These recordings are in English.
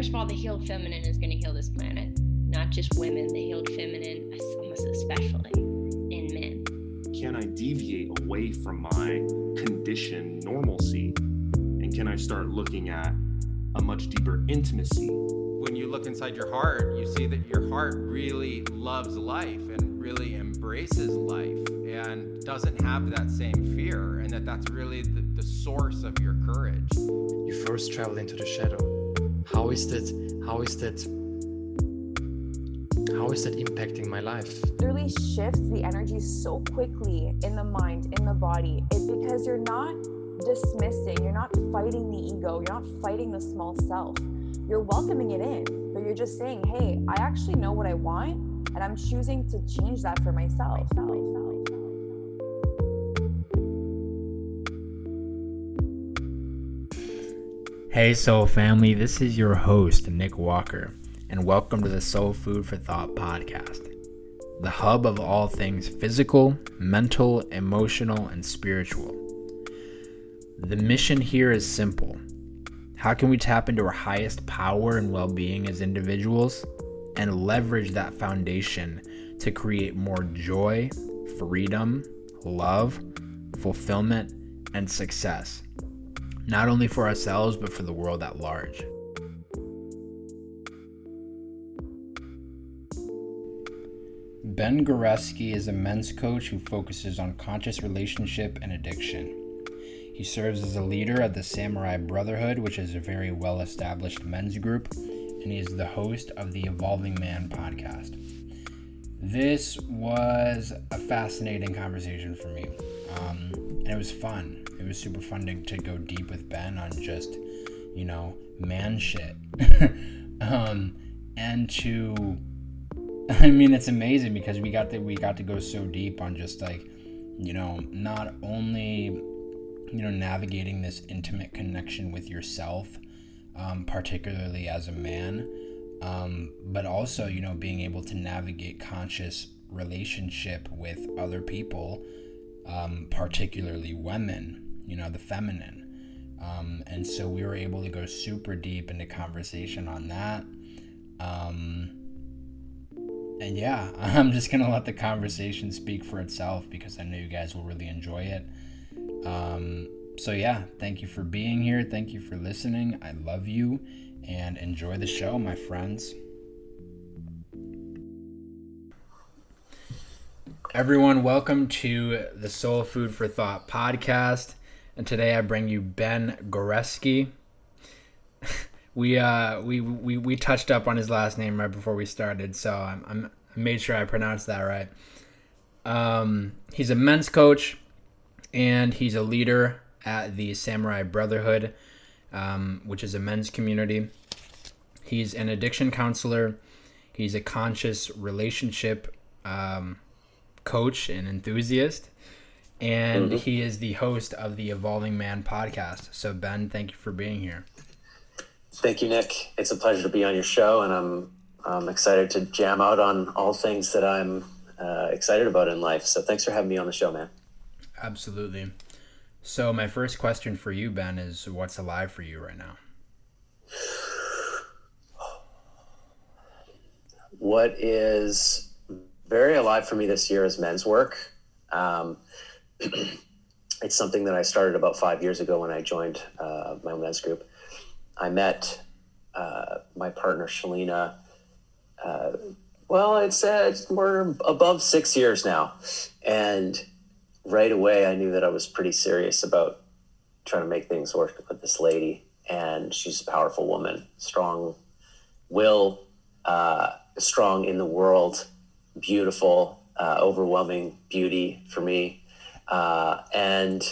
first of all, the healed feminine is going to heal this planet, not just women. The healed feminine, almost especially in men. Can I deviate away from my condition normalcy? And can I start looking at a much deeper intimacy? When you look inside your heart, you see that your heart really loves life and really embraces life and doesn't have that same fear, and that that's really the, the source of your courage. You first travel into the shadow. How is that? How is that? How is that impacting my life? It literally shifts the energy so quickly in the mind, in the body. It because you're not dismissing, you're not fighting the ego, you're not fighting the small self. You're welcoming it in, but you're just saying, hey, I actually know what I want, and I'm choosing to change that for myself. Hey, Soul Family, this is your host, Nick Walker, and welcome to the Soul Food for Thought podcast, the hub of all things physical, mental, emotional, and spiritual. The mission here is simple How can we tap into our highest power and well being as individuals and leverage that foundation to create more joy, freedom, love, fulfillment, and success? Not only for ourselves, but for the world at large. Ben Goresky is a men's coach who focuses on conscious relationship and addiction. He serves as a leader at the Samurai Brotherhood, which is a very well established men's group, and he is the host of the Evolving Man podcast. This was a fascinating conversation for me, um, and it was fun. It was super fun to, to go deep with Ben on just, you know, man shit. um, and to, I mean, it's amazing because we got to we got to go so deep on just like, you know, not only, you know, navigating this intimate connection with yourself, um, particularly as a man, um, but also, you know, being able to navigate conscious relationship with other people, um, particularly women you know, the feminine. Um, and so we were able to go super deep into conversation on that. Um, and yeah, I'm just going to let the conversation speak for itself because I know you guys will really enjoy it. Um, so, yeah, thank you for being here. Thank you for listening. I love you and enjoy the show, my friends. Everyone, welcome to the Soul Food for Thought podcast and today I bring you Ben Goresky. we uh we, we we touched up on his last name right before we started, so I'm, I'm I made sure I pronounced that right. Um, he's a men's coach, and he's a leader at the Samurai Brotherhood, um, which is a men's community. He's an addiction counselor. He's a conscious relationship um, coach and enthusiast and mm-hmm. he is the host of the Evolving Man podcast. So, Ben, thank you for being here. Thank you, Nick. It's a pleasure to be on your show, and I'm I'm excited to jam out on all things that I'm uh, excited about in life. So, thanks for having me on the show, man. Absolutely. So, my first question for you, Ben, is what's alive for you right now? What is very alive for me this year is men's work. Um, it's something that I started about five years ago when I joined uh, my men's group. I met uh, my partner Shalina. Uh, well, it's uh, we're above six years now, and right away I knew that I was pretty serious about trying to make things work with this lady. And she's a powerful woman, strong will, uh, strong in the world, beautiful, uh, overwhelming beauty for me uh, and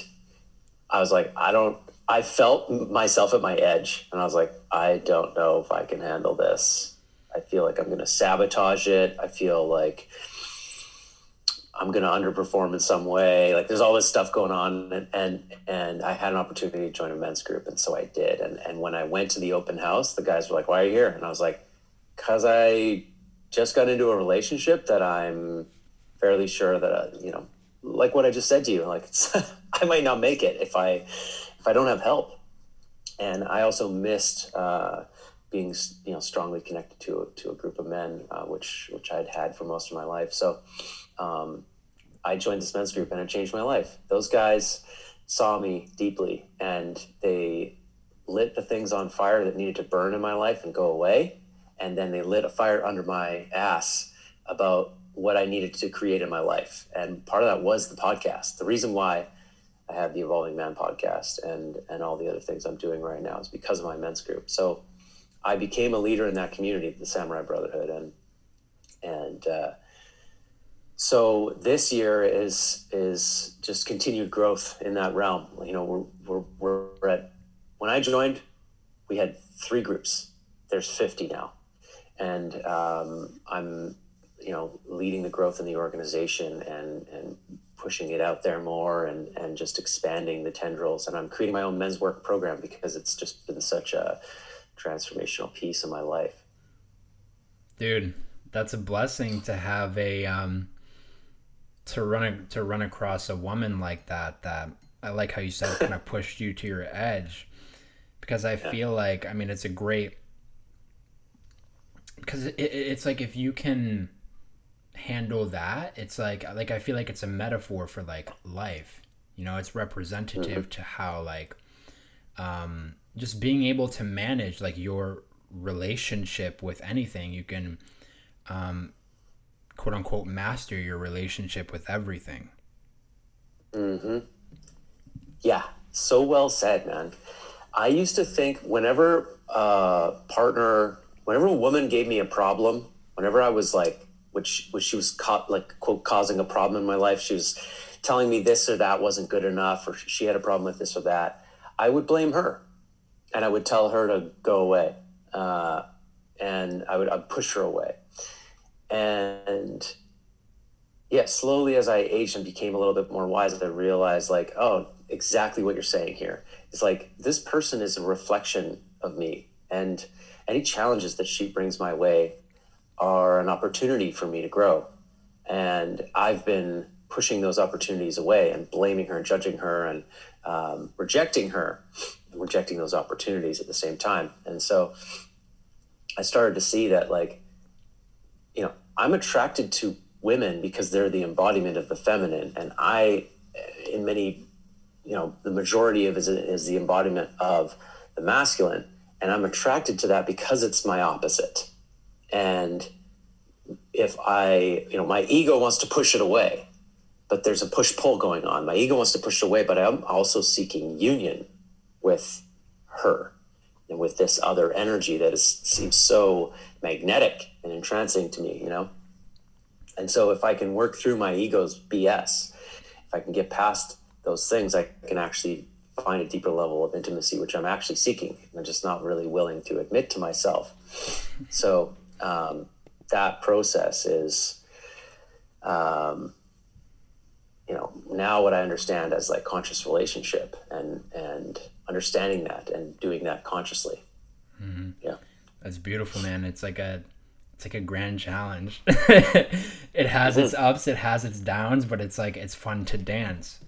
I was like, I don't, I felt myself at my edge and I was like, I don't know if I can handle this. I feel like I'm going to sabotage it. I feel like I'm going to underperform in some way. Like there's all this stuff going on. And, and, and I had an opportunity to join a men's group. And so I did. And, and when I went to the open house, the guys were like, why are you here? And I was like, cause I just got into a relationship that I'm fairly sure that, uh, you know, like what I just said to you, like I might not make it if I if I don't have help. And I also missed uh, being you know strongly connected to a, to a group of men, uh, which which I'd had for most of my life. So um, I joined this men's group and it changed my life. Those guys saw me deeply and they lit the things on fire that needed to burn in my life and go away, and then they lit a fire under my ass about what I needed to create in my life. And part of that was the podcast. The reason why I have the Evolving Man podcast and and all the other things I'm doing right now is because of my men's group. So I became a leader in that community, the Samurai Brotherhood, and and uh, so this year is is just continued growth in that realm. You know, we're we're, we're at when I joined, we had three groups. There's 50 now, and um, I'm you know leading the growth in the organization and and pushing it out there more and and just expanding the tendrils. And I'm creating my own men's work program because it's just been such a transformational piece in my life. Dude, that's a blessing to have a um to run a, to run across a woman like that that I like how you said kind of pushed you to your edge because I yeah. feel like I mean it's a great because it, it's like if you can handle that it's like like I feel like it's a metaphor for like life. You know it's representative mm-hmm. to how like um just being able to manage like your relationship with anything you can um quote unquote master your relationship with everything. Mm-hmm. Yeah so well said man. I used to think whenever a partner whenever a woman gave me a problem whenever i was like which which she was caught like quote causing a problem in my life she was telling me this or that wasn't good enough or she had a problem with this or that i would blame her. And I would tell her to go away, uh, and I would I'd push her away, and yeah, slowly as I aged and became a little bit more wise, I realized like, oh, exactly what you're saying here. It's like this person is a reflection of me, and any challenges that she brings my way are an opportunity for me to grow, and I've been pushing those opportunities away and blaming her and judging her and um, rejecting her and rejecting those opportunities at the same time. And so I started to see that, like, you know, I'm attracted to women because they're the embodiment of the feminine. And I, in many, you know, the majority of is the embodiment of the masculine. And I'm attracted to that because it's my opposite. And if I, you know, my ego wants to push it away, but there's a push pull going on. My ego wants to push it away, but I'm also seeking union with her and with this other energy that is, seems so magnetic and entrancing to me, you know? And so if I can work through my ego's BS, if I can get past those things, I can actually find a deeper level of intimacy, which I'm actually seeking. I'm just not really willing to admit to myself. So um, that process is, um, you know, now what I understand as like conscious relationship and, and, understanding that and doing that consciously. Mm-hmm. Yeah. That's beautiful, man. It's like a it's like a grand challenge. it has its mm-hmm. ups, it has its downs, but it's like it's fun to dance.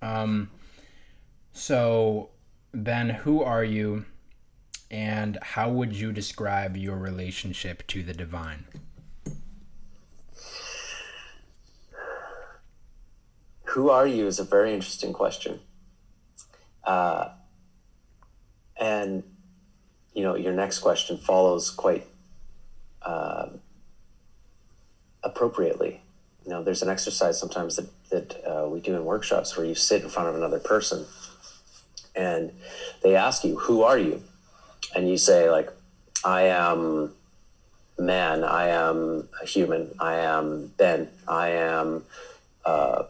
Um so Ben, who are you and how would you describe your relationship to the divine? Who are you is a very interesting question. Uh, and you know, your next question follows quite uh, appropriately. You know, there's an exercise sometimes that that uh, we do in workshops where you sit in front of another person, and they ask you, "Who are you?" And you say, like, "I am." man, I am a human, I am Ben, I am uh,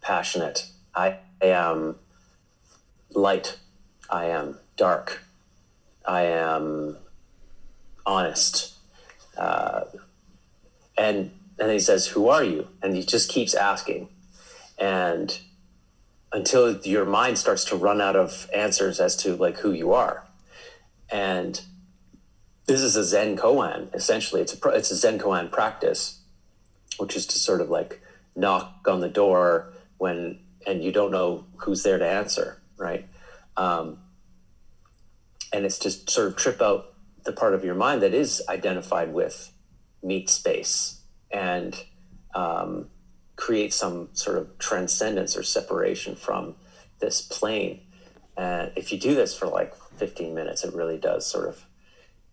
passionate, I am light. I am dark. I am honest. Uh, and and he says, "Who are you?" And he just keeps asking, and until your mind starts to run out of answers as to like who you are. And this is a Zen koan. Essentially, it's a it's a Zen koan practice, which is to sort of like knock on the door when and you don't know who's there to answer right? Um, and it's to sort of trip out the part of your mind that is identified with meat space and um, create some sort of transcendence or separation from this plane. And if you do this for like 15 minutes, it really does sort of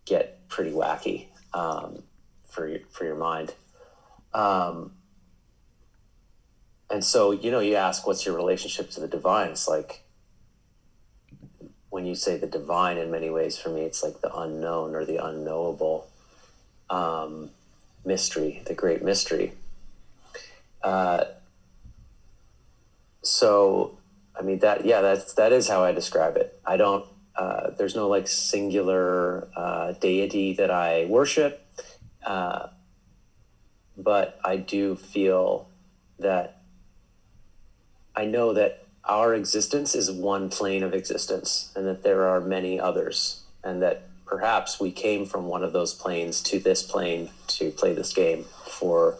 get pretty wacky um, for your, for your mind. Um, and so, you know, you ask, what's your relationship to the divine? It's like, when you say the divine, in many ways, for me, it's like the unknown or the unknowable um, mystery, the great mystery. Uh, so, I mean, that, yeah, that's, that is how I describe it. I don't, uh, there's no like singular uh, deity that I worship. Uh, but I do feel that I know that our existence is one plane of existence and that there are many others and that perhaps we came from one of those planes to this plane to play this game for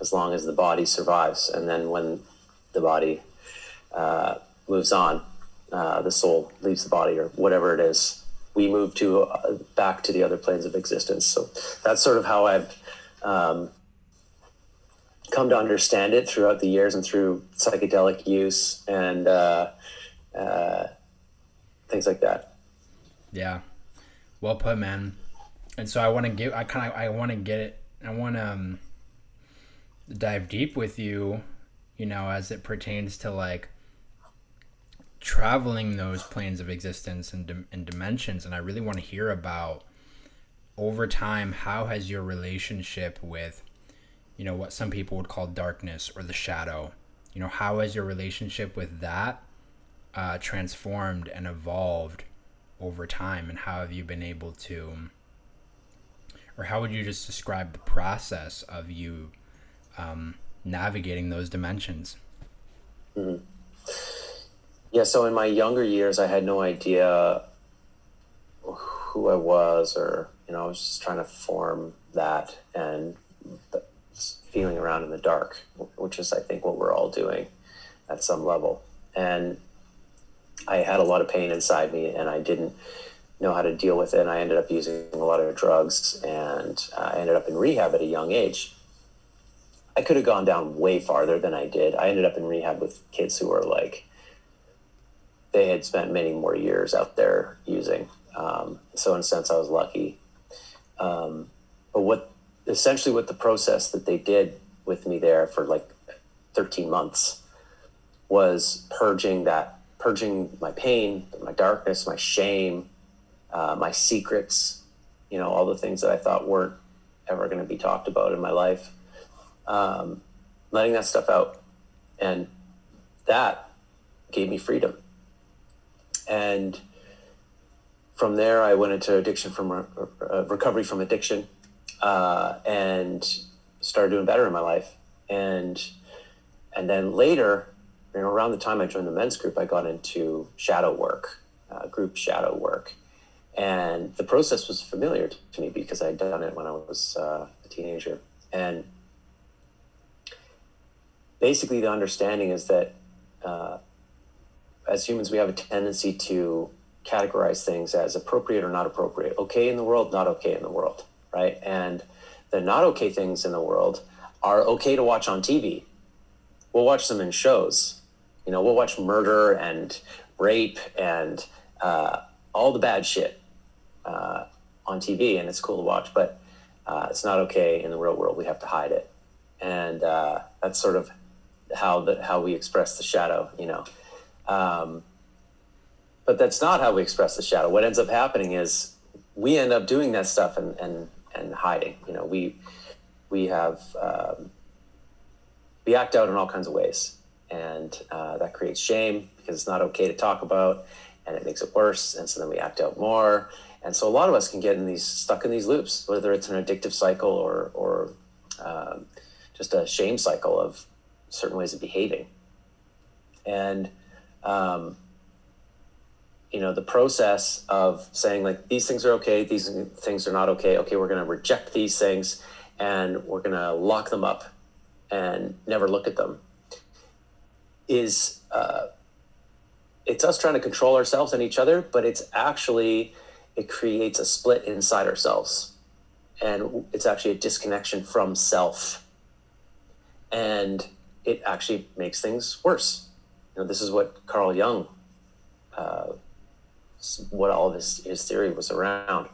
as long as the body survives and then when the body uh, moves on uh, the soul leaves the body or whatever it is we move to uh, back to the other planes of existence so that's sort of how i've um, come to understand it throughout the years and through psychedelic use and uh, uh, things like that. Yeah, well put, man. And so I want to give, I kind of, I want to get it, I want to um, dive deep with you, you know, as it pertains to like traveling those planes of existence and, and dimensions. And I really want to hear about over time, how has your relationship with you know what some people would call darkness or the shadow you know how has your relationship with that uh, transformed and evolved over time and how have you been able to or how would you just describe the process of you um, navigating those dimensions mm-hmm. yeah so in my younger years i had no idea who i was or you know i was just trying to form that and feeling around in the dark, which is, I think, what we're all doing at some level. And I had a lot of pain inside me, and I didn't know how to deal with it. And I ended up using a lot of drugs, and I ended up in rehab at a young age. I could have gone down way farther than I did. I ended up in rehab with kids who were like, they had spent many more years out there using. Um, so in a sense, I was lucky. Um, but what essentially what the process that they did with me there for like 13 months was purging that purging my pain my darkness my shame uh, my secrets you know all the things that i thought weren't ever going to be talked about in my life um, letting that stuff out and that gave me freedom and from there i went into addiction from uh, recovery from addiction uh, and started doing better in my life. And and then later, you know, around the time I joined the men's group, I got into shadow work, uh, group shadow work, and the process was familiar to me because I'd done it when I was uh, a teenager. And basically, the understanding is that uh, as humans, we have a tendency to categorize things as appropriate or not appropriate, okay in the world, not okay in the world right? And the not okay things in the world are okay to watch on TV. We'll watch them in shows. You know, we'll watch murder and rape and uh, all the bad shit uh, on TV, and it's cool to watch. But uh, it's not okay in the real world. We have to hide it, and uh, that's sort of how the how we express the shadow. You know. Um, but that's not how we express the shadow. What ends up happening is we end up doing that stuff and, and and hiding. You know, we we have um, we act out in all kinds of ways, and uh, that creates shame because it's not okay to talk about, and it makes it worse. And so then we act out more, and so a lot of us can get in these stuck in these loops, whether it's an addictive cycle or or um, just a shame cycle of certain ways of behaving, and um, you know the process of saying like these things are okay these things are not okay okay we're going to reject these things and we're going to lock them up and never look at them is uh, it's us trying to control ourselves and each other but it's actually it creates a split inside ourselves. And it's actually a disconnection from self. And it actually makes things worse. You know, this is what Carl Jung, uh, what all his, his theory was around,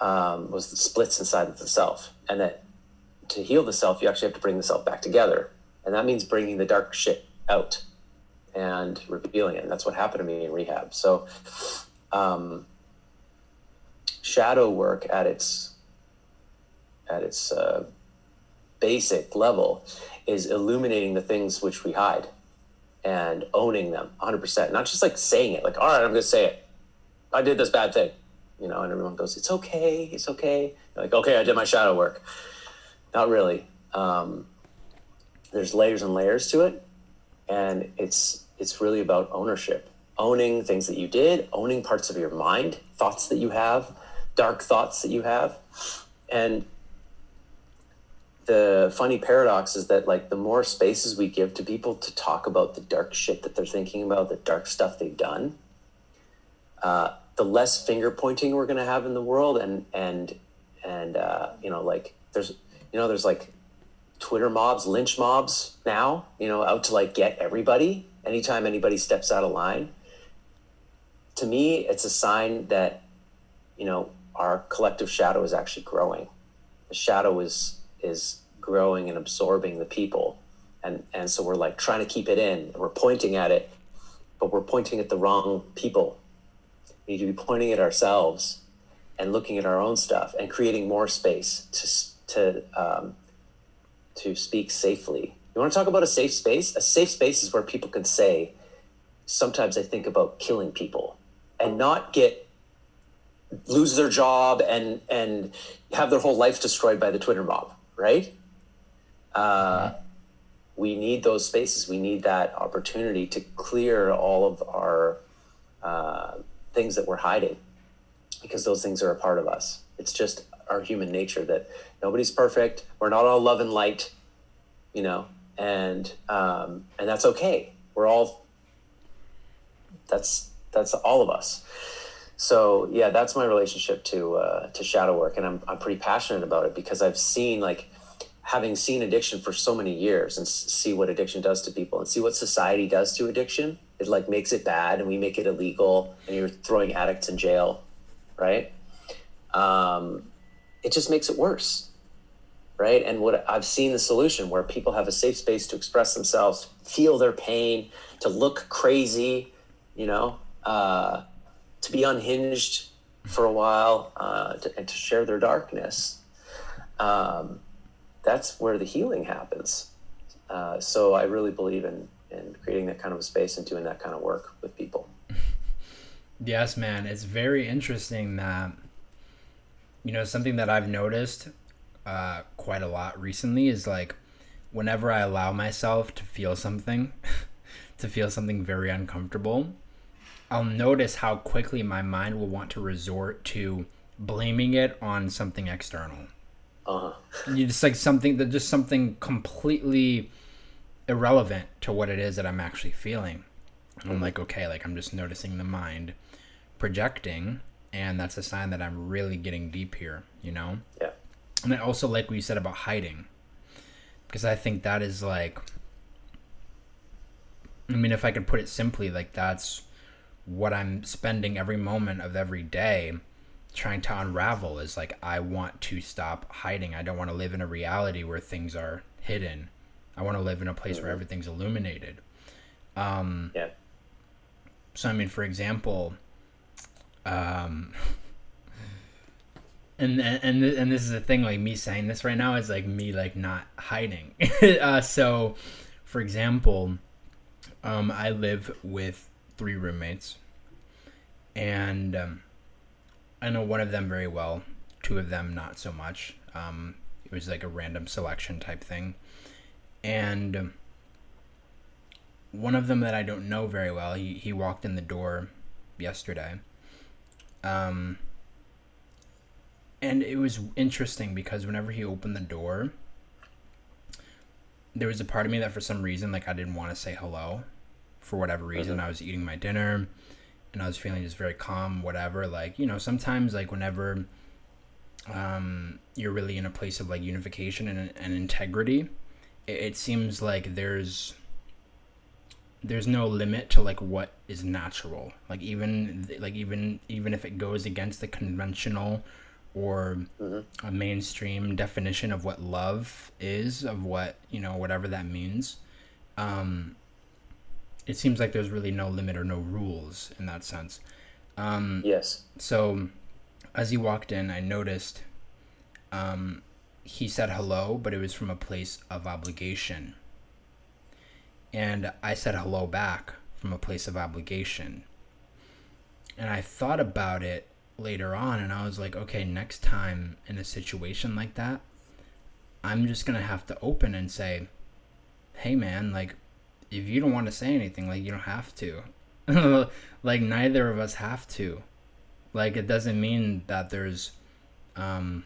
um, was the splits inside of the self. And that to heal the self, you actually have to bring the self back together. And that means bringing the dark shit out and revealing it. And that's what happened to me in rehab. So, um, shadow work at its at its uh, basic level is illuminating the things which we hide and owning them 100% not just like saying it like all right i'm going to say it. I did this bad thing you know and everyone goes it's okay it's okay. You're like okay i did my shadow work. Not really. Um, there's layers and layers to it and it's it's really about ownership. Owning things that you did owning parts of your mind thoughts that you have dark thoughts that you have and the funny paradox is that like the more spaces we give to people to talk about the dark shit that they're thinking about the dark stuff they've done uh, the less finger pointing we're going to have in the world. And and and uh, you know like there's you know there's like twitter mobs lynch mobs now you know out to like get everybody anytime anybody steps out of line. To me it's a sign that you know our collective shadow is actually growing. The shadow is is growing and absorbing the people. And and so we're like trying to keep it in. We're pointing at it but we're pointing at the wrong people. We need to be pointing at ourselves and looking at our own stuff and creating more space to to um, to speak safely. You want to talk about a safe space? A safe space is where people can say sometimes i think about killing people and not get lose their job and and have their whole life destroyed by the Twitter mob, right? Uh, we need those spaces. We need that opportunity to clear all of our uh, things that we're hiding, because those things are a part of us. It's just our human nature that nobody's perfect. We're not all love and light, you know, and um, and that's okay. We're all that's that's all of us so yeah that's my relationship to uh, to shadow work and I'm, I'm pretty passionate about it because i've seen like having seen addiction for so many years and see what addiction does to people and see what society does to addiction it like makes it bad and we make it illegal and you're throwing addicts in jail right? Um, it just makes it worse right? And what i've seen the solution where people have a safe space to express themselves feel their pain to look crazy you know? Uh, to be unhinged for a while uh, to, and to share their darkness. Um, that's where the healing happens. Uh, so I really believe in, in creating that kind of a space and doing that kind of work with people. Yes, man. It's very interesting that, you know, something that I've noticed uh, quite a lot recently is like whenever I allow myself to feel something, to feel something very uncomfortable, I'll notice how quickly my mind will want to resort to blaming it on something external. Uh-huh. You just like something that just something completely irrelevant to what it is that I'm actually feeling. And I'm like, okay, like I'm just noticing the mind projecting, and that's a sign that I'm really getting deep here, you know? Yeah. And I also like what you said about hiding, because I think that is like, I mean, if I could put it simply, like that's what I'm spending every moment of every day trying to unravel is like I want to stop hiding. I don't want to live in a reality where things are hidden. I want to live in a place where everything's illuminated. Um, Yeah. so I mean, for example, um, and and and this is the thing. Like me saying this right now is like me like not hiding. uh, so, for example, um, I live with three roommates, and um, I know one of them very well. Two of them not so much. Um, it was like a random selection type thing, and. Um, one of them that I don't know very well, he, he walked in the door yesterday. Um, and it was interesting because whenever he opened the door, there was a part of me that for some reason, like, I didn't want to say hello for whatever reason. I was eating my dinner and I was feeling just very calm, whatever. Like, you know, sometimes like whenever um, you're really in a place of like unification and, and integrity, it, it seems like there's there's no limit to like what is natural like even like even even if it goes against the conventional or a mainstream definition of what love is of what you know whatever that means um it seems like there's really no limit or no rules in that sense. Um Yes. so as he walked in i noticed um he said hello but it was from a place of obligation. And i said hello back from a place of obligation. And i thought about it later on and i was like okay next time in a situation like that i'm just gonna have to open and say hey man like if you don't want to say anything like you don't have to. Like neither of us have to. Like it doesn't mean that there's um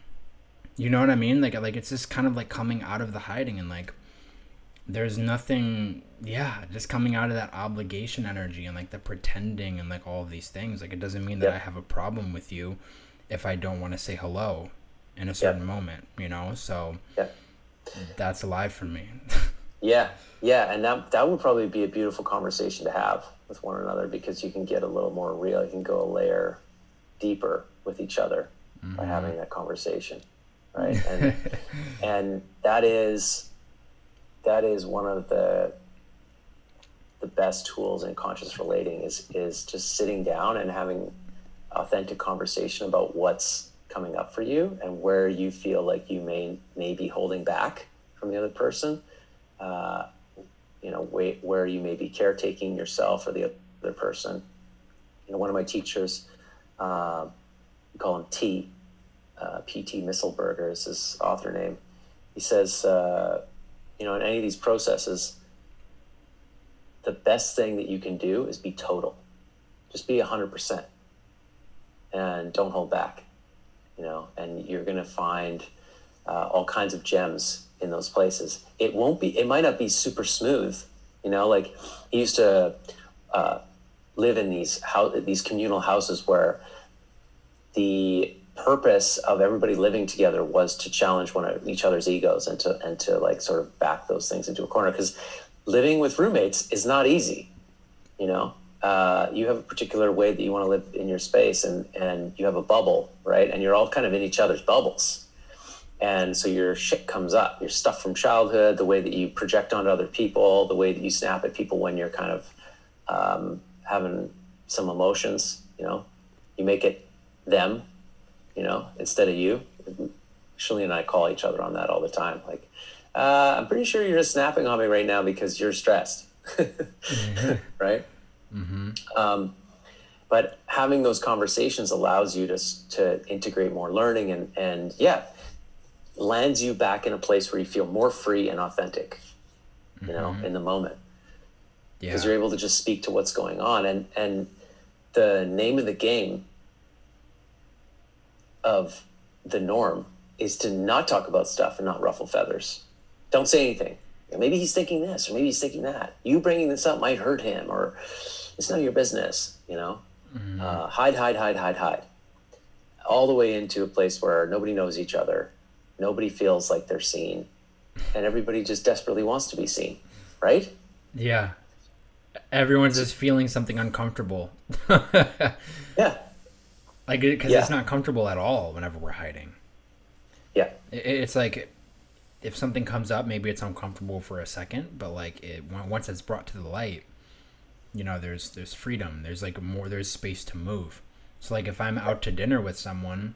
you know what i mean? Like like it's just kind of like coming out of the hiding and like there's nothing yeah just coming out of that obligation energy and like the pretending and like all of these things. Like it doesn't mean that i have a problem with you if i don't want to say hello in a certain moment you know? So Yeah. that's alive for me Yeah, yeah, and that that would probably be a beautiful conversation to have with one another because you can get a little more real. You can go a layer deeper with each other by mm-hmm. having that conversation, right? And and that is that is one of the the best tools in conscious relating is is just sitting down and having authentic conversation about what's coming up for you and where you feel like you may may be holding back from the other person uh, you know, way, where you may be caretaking yourself or the other person. You know, one of my teachers, uh, we call him T, uh, P.T. Mistlberger is his author name. He says, uh, you know, in any of these processes, the best thing that you can do is be total. Just be 100% and don't hold back, you know, and you're going to find uh, all kinds of gems in those places. It won't be, it might not be super smooth, you know, like he used to uh, live in these house, these communal houses where the purpose of everybody living together was to challenge one of each other's egos and to and to like sort of back those things into a corner. Because living with roommates is not easy you know? Uh, you have a particular way that you want to live in your space and and you have a bubble right? And you're all kind of in each other's bubbles and so your shit comes up. Your stuff from childhood the way that you project onto other people the way that you snap at people when you're kind of um, having some emotions you know? You make it them you know instead of you. Shirley and I call each other on that all the time. Like uh, I'm pretty sure you're just snapping on me right now because you're stressed. Right? Um, but having those conversations allows you to to integrate more learning and and yeah lands you back in a place where you feel more free and authentic you know in the moment. Yeah because you're able to just speak to what's going on. And and the name of the game of the norm is to not talk about stuff and not ruffle feathers. Don't say anything. Maybe he's thinking this or maybe he's thinking that. You bringing this up might hurt him or it's none of your business you know? Uh, hide hide hide hide hide. All the way into a place where nobody knows each other nobody feels like they're seen. And everybody just desperately wants to be seen right? Yeah. Everyone's just feeling something uncomfortable. Yeah. Like because Yeah. it's not comfortable at all whenever we're hiding. Yeah. It's like if something comes up maybe it's uncomfortable for a second but like it once it's brought to the light you know there's there's freedom. There's like more there's space to move. So like if i'm out to dinner with someone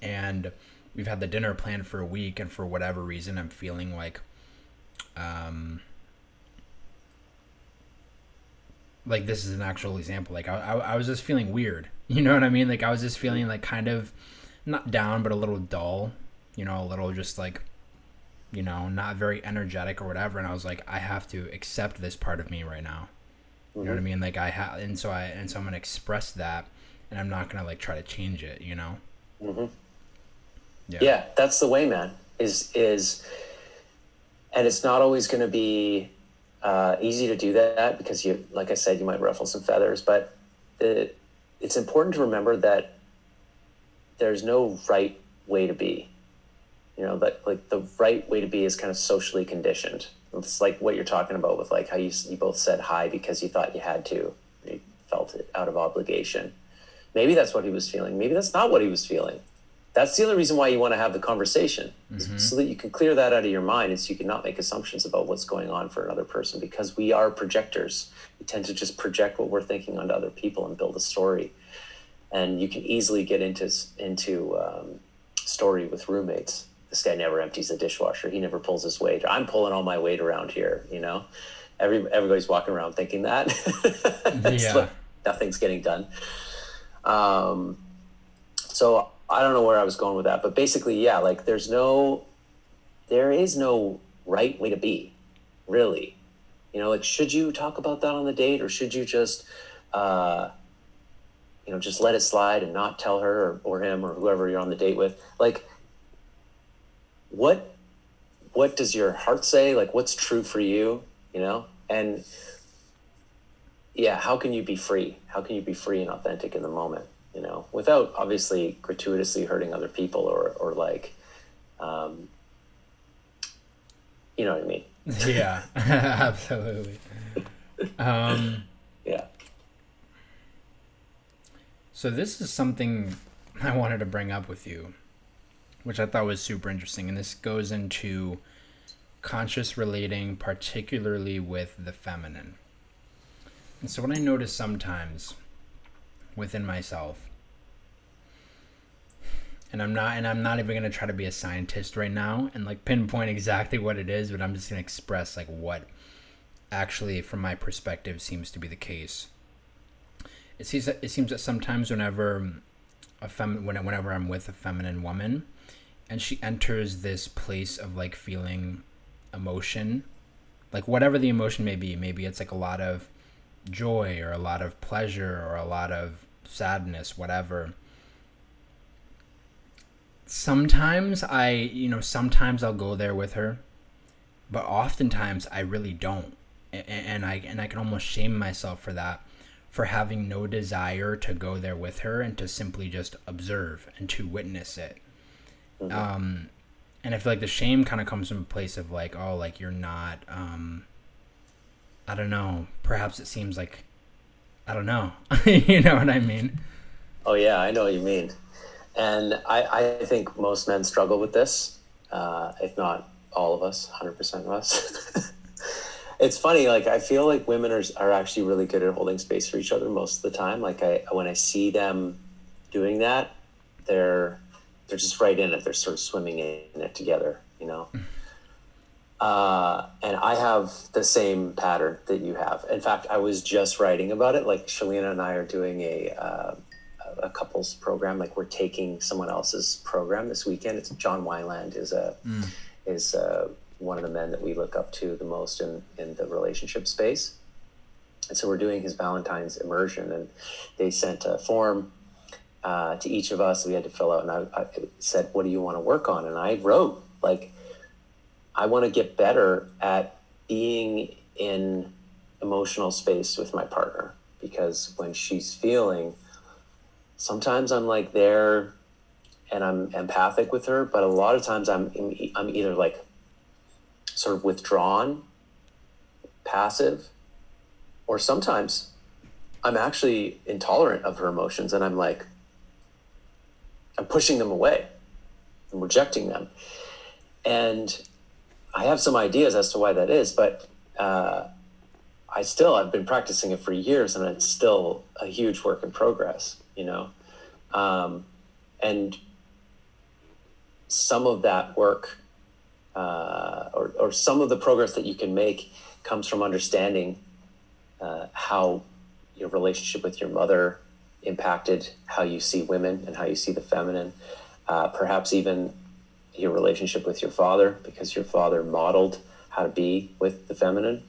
and we've had the dinner planned for a week and for whatever reason i'm feeling like um like this is an actual example. Like I, I, I was just feeling weird. You know what i mean? Like i was just feeling like kind of not down but a little dull you know a little just like you know not very energetic or whatever. And i was like i have to accept this part of me right now. You know what i mean? Like i have and so i and so i'm gonna express that and i'm not gonna like try to change it you know yeah that's the way man is is and it's not always going to be uh, easy to do that because you like i said you might ruffle some feathers but it, it's important to remember that there's no right way to be. You know, that like the right way to be is kind of socially conditioned. It's like what you're talking about with like how you you both said hi because you thought you had to. You felt it out of obligation. Maybe that's what he was feeling. Maybe that's not what he was feeling. That's the only reason why you want to have the conversation, mm-hmm. so that you can clear that out of your mind and so you can not make assumptions about what's going on for another person because we are projectors. We tend to just project what we're thinking onto other people and build a story. And you can easily get into into um, story with roommates. This guy never empties the dishwasher. He never pulls his weight. I'm pulling all my weight around here. You know, every everybody's walking around thinking that. yeah. Like nothing's getting done. Um, so I don't know where I was going with that, but basically, yeah, like there's no, there is no right way to be, really. You know, like should you talk about that on the date, or should you just, uh, you know, just let it slide and not tell her or, or him or whoever you're on the date with? Like, what, what does your heart say? Like, what's true for you? You know, and yeah, how can you be free? How can you be free and authentic in the moment? You know, without obviously gratuitously hurting other people or or like, um, you know what I mean? yeah, absolutely. Um, yeah. So this is something I wanted to bring up with you, which I thought was super interesting, and this goes into conscious relating, particularly with the feminine. And so, what I notice sometimes within myself, and I'm not, and I'm not even gonna try to be a scientist right now and like pinpoint exactly what it is, but I'm just gonna express like what actually, from my perspective, seems to be the case. It seems that it seems that sometimes whenever a fem, whenever I'm with a feminine woman, and she enters this place of like feeling emotion, like whatever the emotion may be, maybe it's like a lot of joy or a lot of pleasure or a lot of sadness, whatever. Sometimes I, you know, sometimes I'll go there with her, but oftentimes I really don't. And I and I can almost shame myself for that, for having no desire to go there with her and to simply just observe and to witness it. Mm-hmm. Um, and I feel like the shame kind of comes from a place of like, oh, like you're not um, I don't know. Perhaps it seems like I don't know. you know what I mean? Oh yeah, I know what you mean. And I, I think most men struggle with this, uh, if not all of us, hundred percent of us. it's funny, like I feel like women are are actually really good at holding space for each other most of the time. Like I when I see them doing that, they're they're just right in it. They're sort of swimming in it together, you know. Uh, and I have the same pattern that you have. In fact, I was just writing about it. Like Shalina and I are doing a uh, a couples program. Like we're taking someone else's program this weekend. It's John Wineland is a mm. is uh, one of the men that we look up to the most in in the relationship space. And so we're doing his Valentine's immersion, and they sent a form uh, to each of us. We had to fill out, and I, I said, "What do you want to work on?" And I wrote like I want to get better at being in emotional space with my partner because when she's feeling, sometimes I'm like there and I'm empathic with her, but a lot of times I'm I'm either like sort of withdrawn, passive, or sometimes I'm actually intolerant of her emotions and I'm like I'm pushing them away. I'm rejecting them. And I have some ideas as to why that is, but uh, I still I've been practicing it for years, and it's still a huge work in progress. You know, um, and some of that work, uh, or or some of the progress that you can make, comes from understanding uh, how your relationship with your mother impacted how you see women and how you see the feminine. Uh, perhaps even your relationship with your father because your father modeled how to be with the feminine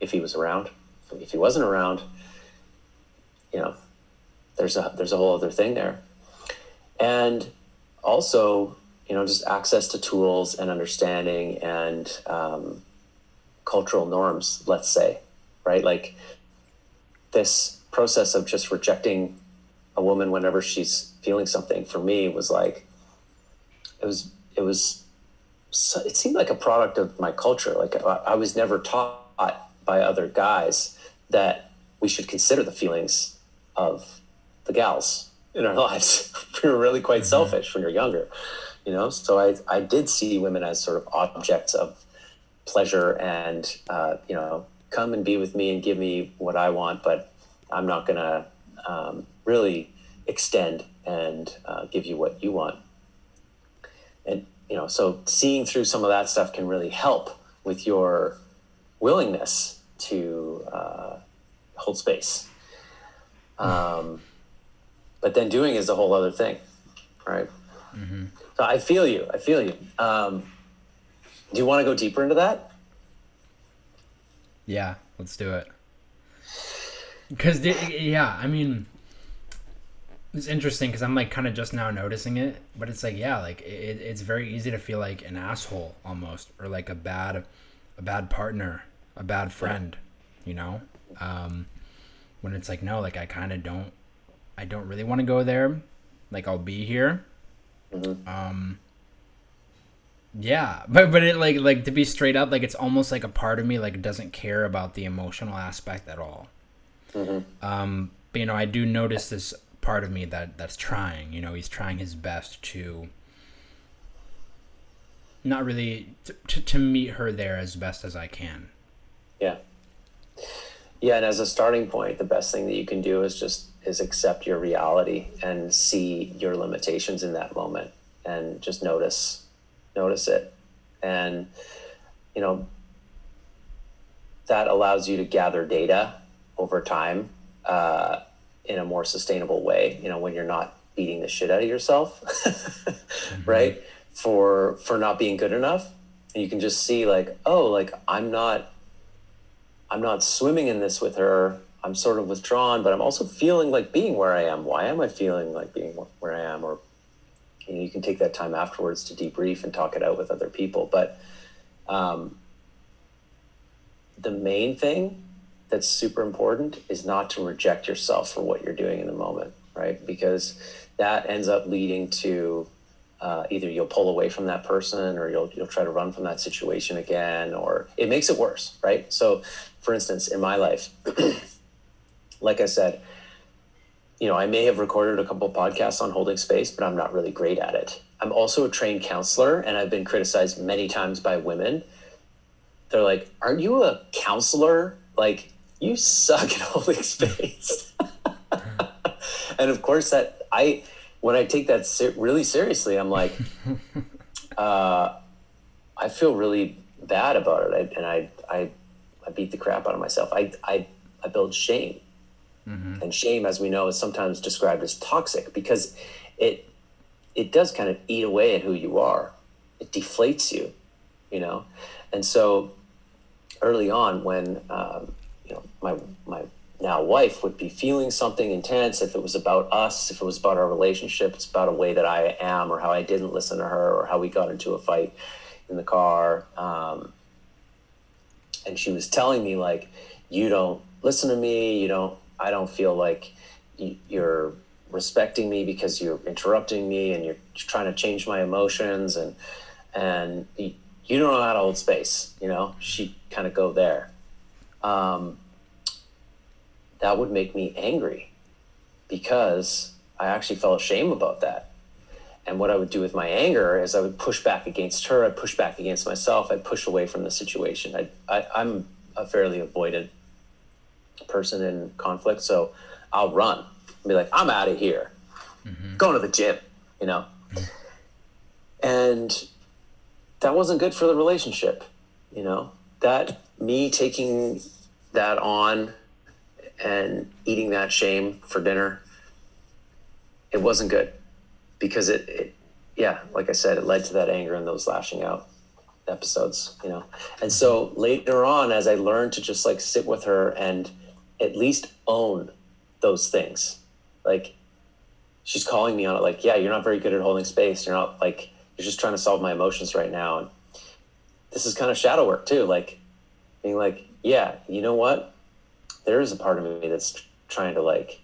if he was around. If he wasn't around, you know, there's a there's a whole other thing there. And also, you know, just access to tools and understanding and um, cultural norms, let's say, right? Like this process of just rejecting a woman whenever she's feeling something for me was like it was it was so- it seemed like a product of my culture. Like I, I was never taught by other guys that we should consider the feelings of the gals in our lives. We were really quite selfish when you're younger you know? So i i did see women as sort of objects of pleasure and uh, you know come and be with me and give me what i want but i'm not gonna um, really extend and uh, give you what you want and you know so seeing through some of that stuff can really help with your willingness to uh, hold space. Um, but then doing is a whole other thing right? So i feel you i feel you. Um, do you want to go deeper into that? Yeah, let's do it. Because yeah, I mean, it's interesting because I'm like kind of just now noticing it, but it's like yeah, like it, it's very easy to feel like an asshole almost, or like a bad, a bad partner, a bad friend, you know. Um, when it's like no, like I kind of don't, I don't really want to go there. Like I'll be here. Um. Yeah, but but it like like to be straight up, like it's almost like a part of me like doesn't care about the emotional aspect at all. Um, but you know, I do notice this part of me that that's trying. You know, he's trying his best to not really to, to, to meet her there as best as I can. Yeah. Yeah, and as a starting point, the best thing that you can do is just is accept your reality and see your limitations in that moment and just notice notice it. And you know that allows you to gather data over time uh, in a more sustainable way, you know, when you're not beating the shit out of yourself, right? For for not being good enough. And you can just see like, oh, like I'm not I'm not swimming in this with her. I'm sort of withdrawn, but I'm also feeling like being where I am. Why am I feeling like being where I am? Or you, know, you can take that time afterwards to debrief and talk it out with other people. But um, the main thing that's super important is not to reject yourself for what you're doing in the moment, right? Because that ends up leading to uh, either you'll pull away from that person or you'll you'll try to run from that situation again, or it makes it worse, right? So, for instance, in my life, like I said, you know, I may have recorded a couple podcasts on holding space, but I'm not really great at it. I'm also a trained counselor, and I've been criticized many times by women. They're like, "Aren't you a counselor? Like, you suck at holding space." and of course, that I, when I take that ser- really seriously, I'm like, uh, I feel really bad about it, I, and I, I, I beat the crap out of myself. I, I, I build shame, and shame, as we know, is sometimes described as toxic because it, it does kind of eat away at who you are. It deflates you, you know, and so early on when um, my my now wife would be feeling something intense if it was about us if it was about our relationship it's about a way that i am or how i didn't listen to her or how we got into a fight in the car. Um, and she was telling me like you don't listen to me you don't i don't feel like you're respecting me because you're interrupting me and you're trying to change my emotions and and you, don't know how to hold space you know? She kind of go there. Um, that would make me angry because i actually felt shame about that. And what i would do with my anger is i would push back against her i'd push back against myself i'd push away from the situation. I'd, I, i'm a fairly avoided person in conflict so i'll run. And be like i'm out of here mm-hmm. going to the gym you know? And that wasn't good for the relationship you know? That me taking that on and eating that shame for dinner it wasn't good. Because it, it yeah like i said it led to that anger and those lashing out episodes you know? And so later on as i learned to just like sit with her and at least own those things like she's calling me on it like yeah you're not very good at holding space. You're not like you're just trying to solve my emotions right now. And this is kind of shadow work too like being like yeah you know what there is a part of me that's trying to like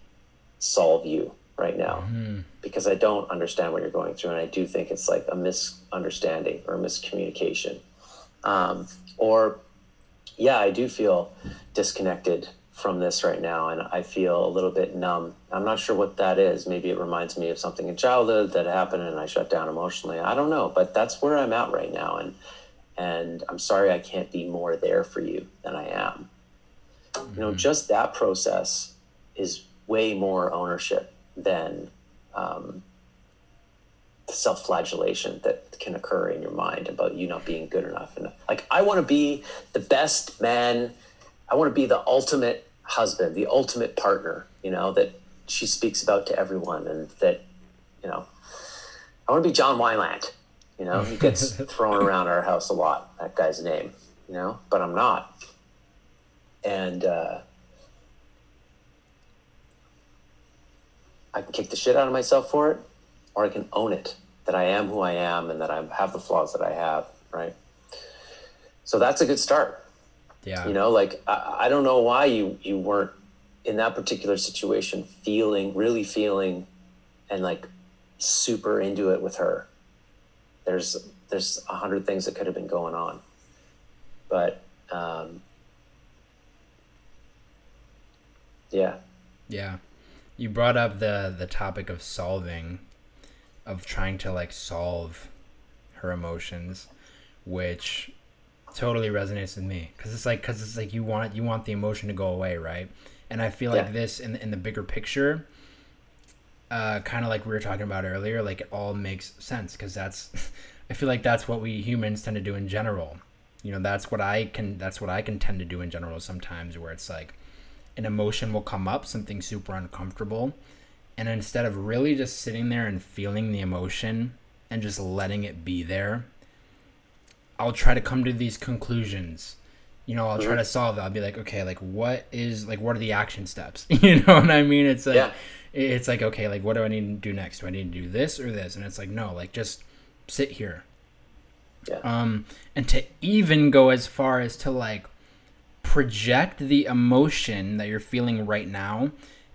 solve you right now because I don't understand what you're going through. And I do think it's like a misunderstanding or a miscommunication. Um, or, yeah, I do feel disconnected from this right now. And I feel a little bit numb. I'm not sure what that is. Maybe it reminds me of something in childhood that happened and I shut down emotionally. I don't know, but that's where I'm at right now. And, and I'm sorry I can't be more there for you than I am. You know, just that process is way more ownership than um, the self-flagellation that can occur in your mind about you not being good enough. And like, I want to be the best man. I want to be the ultimate husband, the ultimate partner. You know that she speaks about to everyone, and that you know, I want to be John Wineland. You know, he gets thrown around our house a lot. That guy's name. You know, but I'm not. And uh, I can kick the shit out of myself for it, or I can own it that I am who I am and that I have the flaws that I have, right? So that's a good start. Yeah. You know, like I, I don't know why you you weren't in that particular situation feeling really feeling and like super into it with her. There's there's a hundred things that could have been going on, but um, yeah, Yeah. You brought up the the topic of solving of trying to like solve her emotions, which totally resonates with me cuz it's like cuz it's like you want you want the emotion to go away, right? And I feel like this in in the bigger picture uh kind of like we were talking about earlier, like it all makes sense cuz that's I feel like that's what we humans tend to do in general. You know, that's what I can that's what I can tend to do in general sometimes where it's like an emotion will come up, something super uncomfortable, and instead of really just sitting there and feeling the emotion and just letting it be there, I'll try to come to these conclusions. You know, I'll try to solve it. I'll be like, okay, like what is like what are the action steps? you know what I mean? It's like Yeah. it's like okay, like what do I need to do next? Do I need to do this or this? And it's like no, like just sit here. Yeah. Um and to even go as far as to like project the emotion that you're feeling right now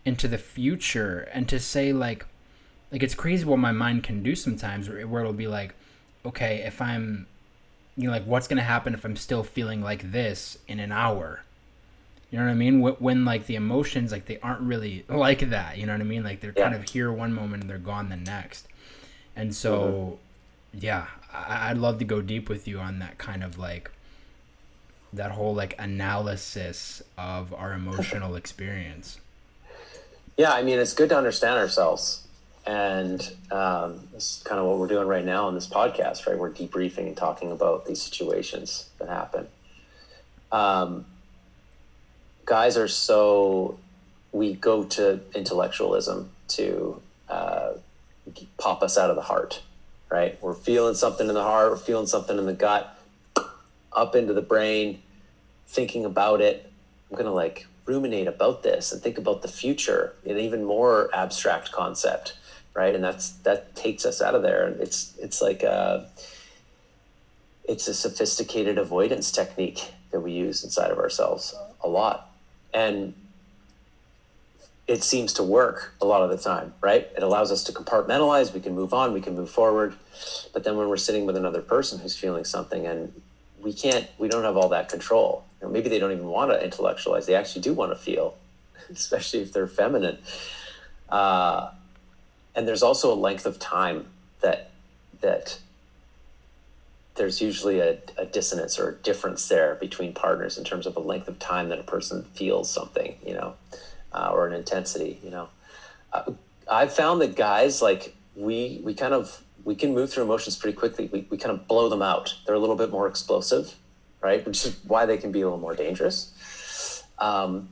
into the future and to say like like it's crazy what my mind can do sometimes where, where it'll be like okay if i'm you know like what's gonna happen if i'm still feeling like this in an hour? You know what i mean? When, when like the emotions like they aren't really like that you know what i mean? Like they're kind of here one moment and they're gone the next. And so mm-hmm. yeah I, i'd love to go deep with you on that kind of like that whole like analysis of our emotional experience Yeah, I mean, it's good to understand ourselves. And um, is kind of what we're doing right now on this podcast, right? We're debriefing and talking about these situations that happen. Um, guys are so, we go to intellectualism to uh, pop us out of the heart, right? We're feeling something in the heart, we're feeling something in the gut, up into the brain, thinking about it. I'm going to like ruminate about this and think about the future, an even more abstract concept, right? And that's that takes us out of there. And it's it's like a, it's a sophisticated avoidance technique that we use inside of ourselves a lot, and it seems to work a lot of the time, right? It allows us to compartmentalize. We can move on. We can move forward. But then when we're sitting with another person who's feeling something and we can't we don't have all that control. You know, maybe they don't even want to intellectualize. They actually do want to feel especially if they're feminine. Uh, and there's also a length of time that that there's usually a, a dissonance or a difference there between partners in terms of a length of time that a person feels something you know uh, or an intensity you know. Uh, i've found that guys like we we kind of we can move through emotions pretty quickly. We, we kind of blow them out. They're a little bit more explosive right? Which is why they can be a little more dangerous. Um,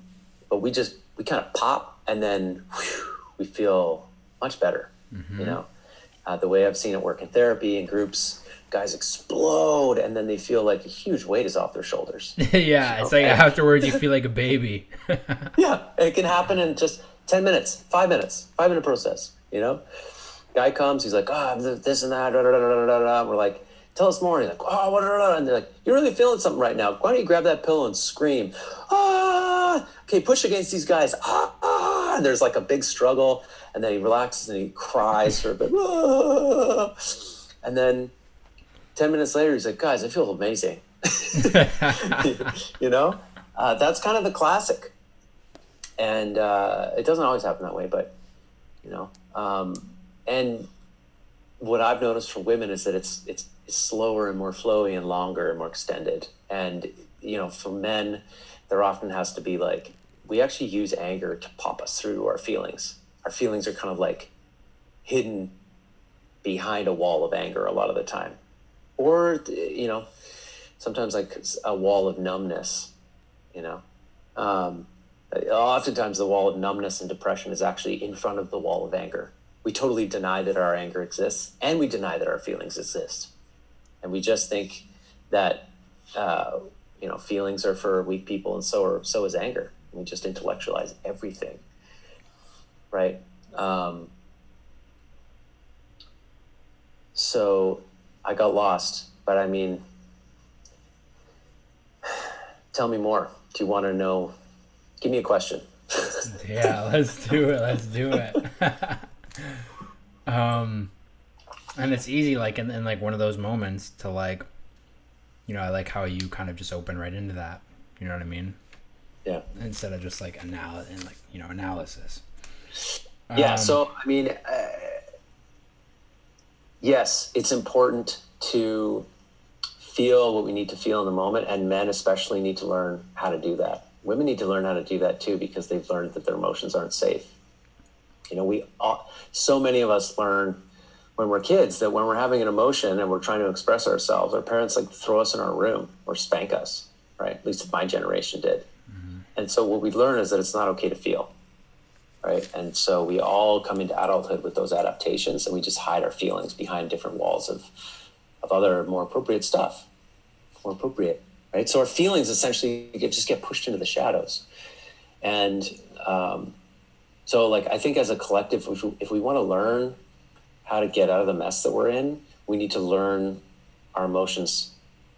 but we just we kind of pop and then whew, we feel much better you know? Uh, the way i've seen it work in therapy and groups guys explode and then they feel like a huge weight is off their shoulders. Yeah it's like Okay. afterwards you feel like a baby. Yeah, it can happen in just 10 minutes, five minutes, five minute process, you know? Guy comes, he's like, oh, this and that, da, da, da, da, da, da. We're like, tell us more. He's like, oh, what, da, da, and they're like, you're really feeling something right now. Why don't you grab that pillow and scream? Ah, okay, push against these guys. Ah, ah, ah, and there's like a big struggle, and then he relaxes and he cries for a bit, ah. and then ten minutes later he's like, guys, I feel amazing. you know, uh, that's kind of the classic, and uh, it doesn't always happen that way, but you know, um, and what I've noticed for women is that it's it's, slower and more flowy and longer and more extended, and you know, for men, there often has to be like we actually use anger to pop us through our feelings. Our feelings are kind of like hidden behind a wall of anger a lot of the time, or you know, sometimes like a wall of numbness. You know, um, oftentimes the wall of numbness and depression is actually in front of the wall of anger. We totally deny that our anger exists, and we deny that our feelings exist, and we just think that uh, you know feelings are for weak people, and so are so is anger. We just intellectualize everything, right? Um, so I got lost, but I mean, tell me more. Do you want to know? Give me a question. yeah, let's do it. Let's do it. um, and it's easy, like in, in like one of those moments, to like, you know, I like how you kind of just open right into that. You know what I mean? Yeah. Instead of just like anal and like you know analysis. Yeah. Um, so I mean, uh, yes, it's important to feel what we need to feel in the moment, and men especially need to learn how to do that. Women need to learn how to do that too because they've learned that their emotions aren't safe. You know, we all, so many of us learn when we're kids that when we're having an emotion and we're trying to express ourselves, our parents like throw us in our room or spank us, right? At least my generation did. And so what we learn is that it's not okay to feel, right? And so we all come into adulthood with those adaptations, and we just hide our feelings behind different walls of of other more appropriate stuff, more appropriate, right? So our feelings essentially get, just get pushed into the shadows, and um, so like I think as a collective, if we, if we want to learn how to get out of the mess that we're in, we need to learn our emotions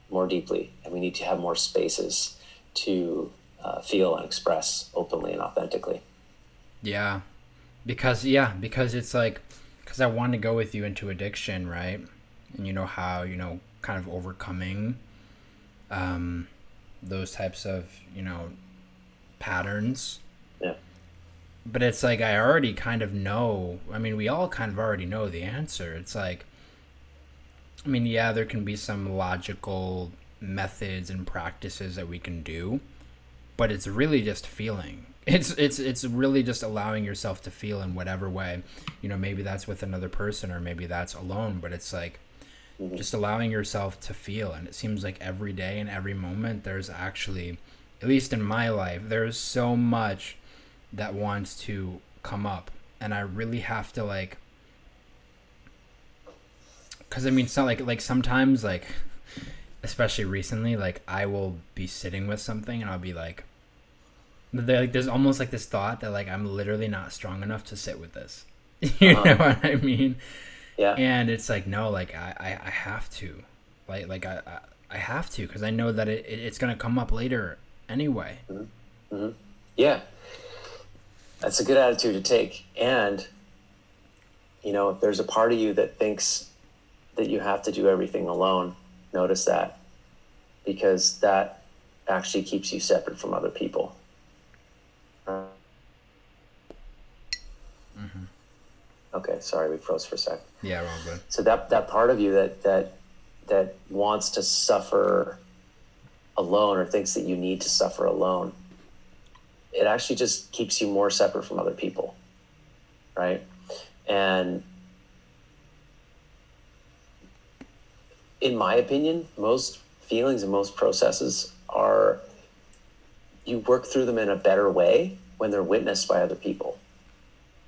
more deeply, and we need to have more spaces to uh, feel and express openly and authentically. Yeah, because yeah, because it's like because I want to go with you into addiction, right? And you know how you know kind of overcoming um, those types of you know patterns. But it's like I already kind of know. I mean, we all kind of already know the answer. It's like, I mean, yeah, there can be some logical methods and practices that we can do but it's really just feeling it's it's it's really just allowing yourself to feel in whatever way you know maybe that's with another person or maybe that's alone but it's like mm-hmm. just allowing yourself to feel and it seems like every day and every moment there's actually at least in my life there's so much that wants to come up. And i really have to like because i mean it's not like like sometimes like especially recently like i will be sitting with something and i'll be like like there's almost like this thought that like i'm literally not strong enough to sit with this. You Uh-huh. know what i mean? Yeah. and it's like no like i i, I have to. Like like i i, I have to because i know that it, it, it's gonna come up later anyway. Yeah. That's a good attitude to take. And, you know, if there's a part of you that thinks that you have to do everything alone, notice that because that actually keeps you separate from other people. Mm-hmm. Okay, sorry, we froze for a sec. yeah we're all good so that that part of you that that that wants to suffer alone or thinks that you need to suffer alone it actually just keeps you more separate from other people right and in my opinion most feelings and most processes are you work through them in a better way when they're witnessed by other people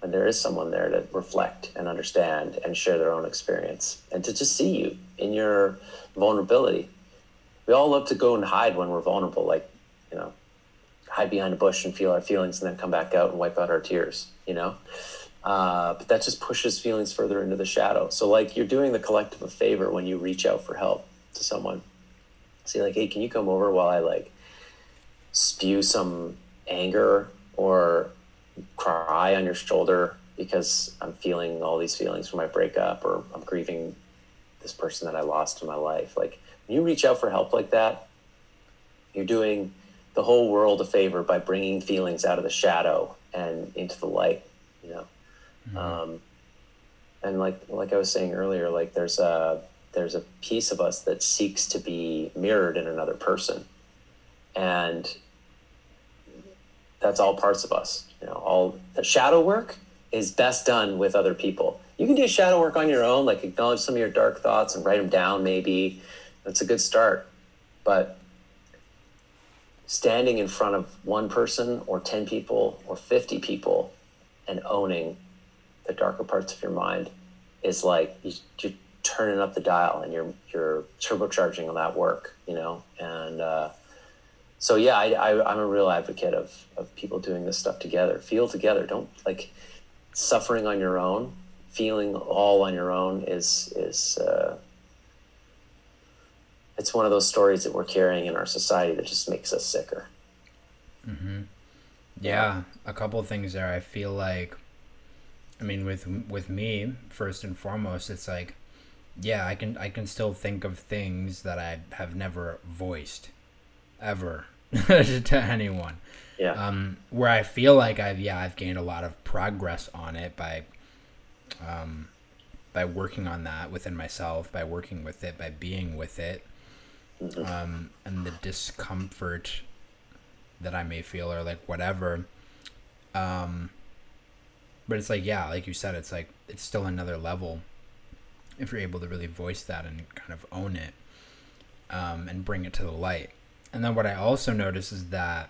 and there is someone there to reflect and understand and share their own experience and to just see you in your vulnerability. We all love to go and hide when we're vulnerable, like, you know, hide behind a bush and feel our feelings and then come back out and wipe out our tears, you know? Uh, but that just pushes feelings further into the shadow. So, like, you're doing the collective a favor when you reach out for help to someone. Say, like, hey, can you come over while I, like, spew some anger or cry on your shoulder because I'm feeling all these feelings from my breakup or I'm grieving this person that I lost in my life. Like when you reach out for help like that, you're doing the whole world a favor by bringing feelings out of the shadow and into the light, you know. Mm-hmm. Um, and like like I was saying earlier, like there's a there's a piece of us that seeks to be mirrored in another person, and that's all parts of us. You know, all the shadow work is best done with other people. You can do shadow work on your own, like acknowledge some of your dark thoughts and write them down. Maybe that's a good start, but standing in front of one person or 10 people or 50 people and owning the darker parts of your mind is like you, are turning up the dial and you're you're turbocharging on that work you know? And uh, so yeah I, I i'm a real advocate of of people doing this stuff together. Feel together. Don't like suffering on your own feeling all on your own is is uh, it's one of those stories that we're carrying in our society that just makes us sicker. Mm-hmm. Yeah, a couple things there. I feel like, I mean, with with me first and foremost, it's like, yeah, I can I can still think of things that I have never voiced, ever, to anyone. Yeah. Um, where I feel like I've yeah I've gained a lot of progress on it by, um, by working on that within myself, by working with it, by being with it um, and the discomfort that I may feel or like whatever. Um, but it's like, yeah, like you said, it's like, it's still another level if you're able to really voice that and kind of own it um, and bring it to the light. And then what I also notice is that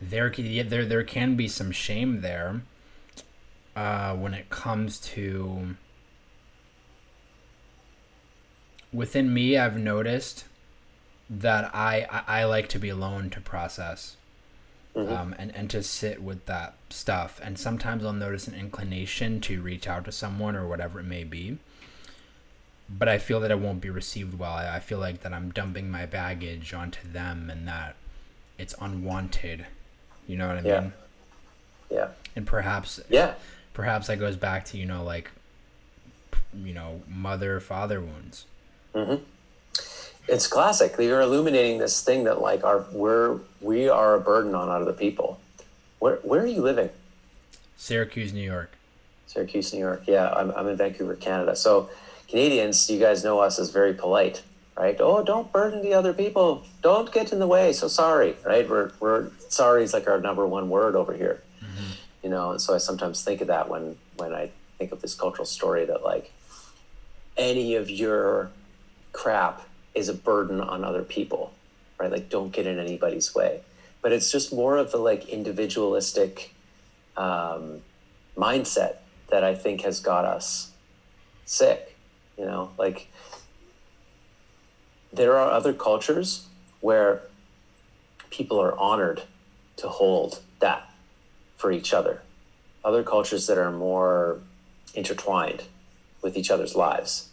there, there, there can be some shame there uh, when it comes to within me, I've noticed that I, I, I like to be alone to process. Mm-hmm. Um, and, and to sit with that stuff. And sometimes I'll notice an inclination to reach out to someone or whatever it may be. But I feel that it won't be received well. I, I feel like that I'm dumping my baggage onto them and that it's unwanted. You know what I yeah. mean? Yeah. And perhaps yeah. Perhaps that goes back to, you know, like you know, mother father wounds. Mm-hmm. It's classic. You're illuminating this thing that like our we're we are a burden on other people. Where where are you living? Syracuse, New York. Syracuse, New York. Yeah, I'm I'm in Vancouver, Canada. So Canadians, you guys know us as very polite, right? Oh, don't burden the other people. Don't get in the way. So sorry, right? We're we're sorry is like our number one word over here. Mm-hmm. You know, and so I sometimes think of that when when I think of this cultural story that like any of your crap is a burden on other people, right? Like, don't get in anybody's way. But it's just more of the like individualistic um, mindset that I think has got us sick. You know, like there are other cultures where people are honored to hold that for each other. Other cultures that are more intertwined with each other's lives.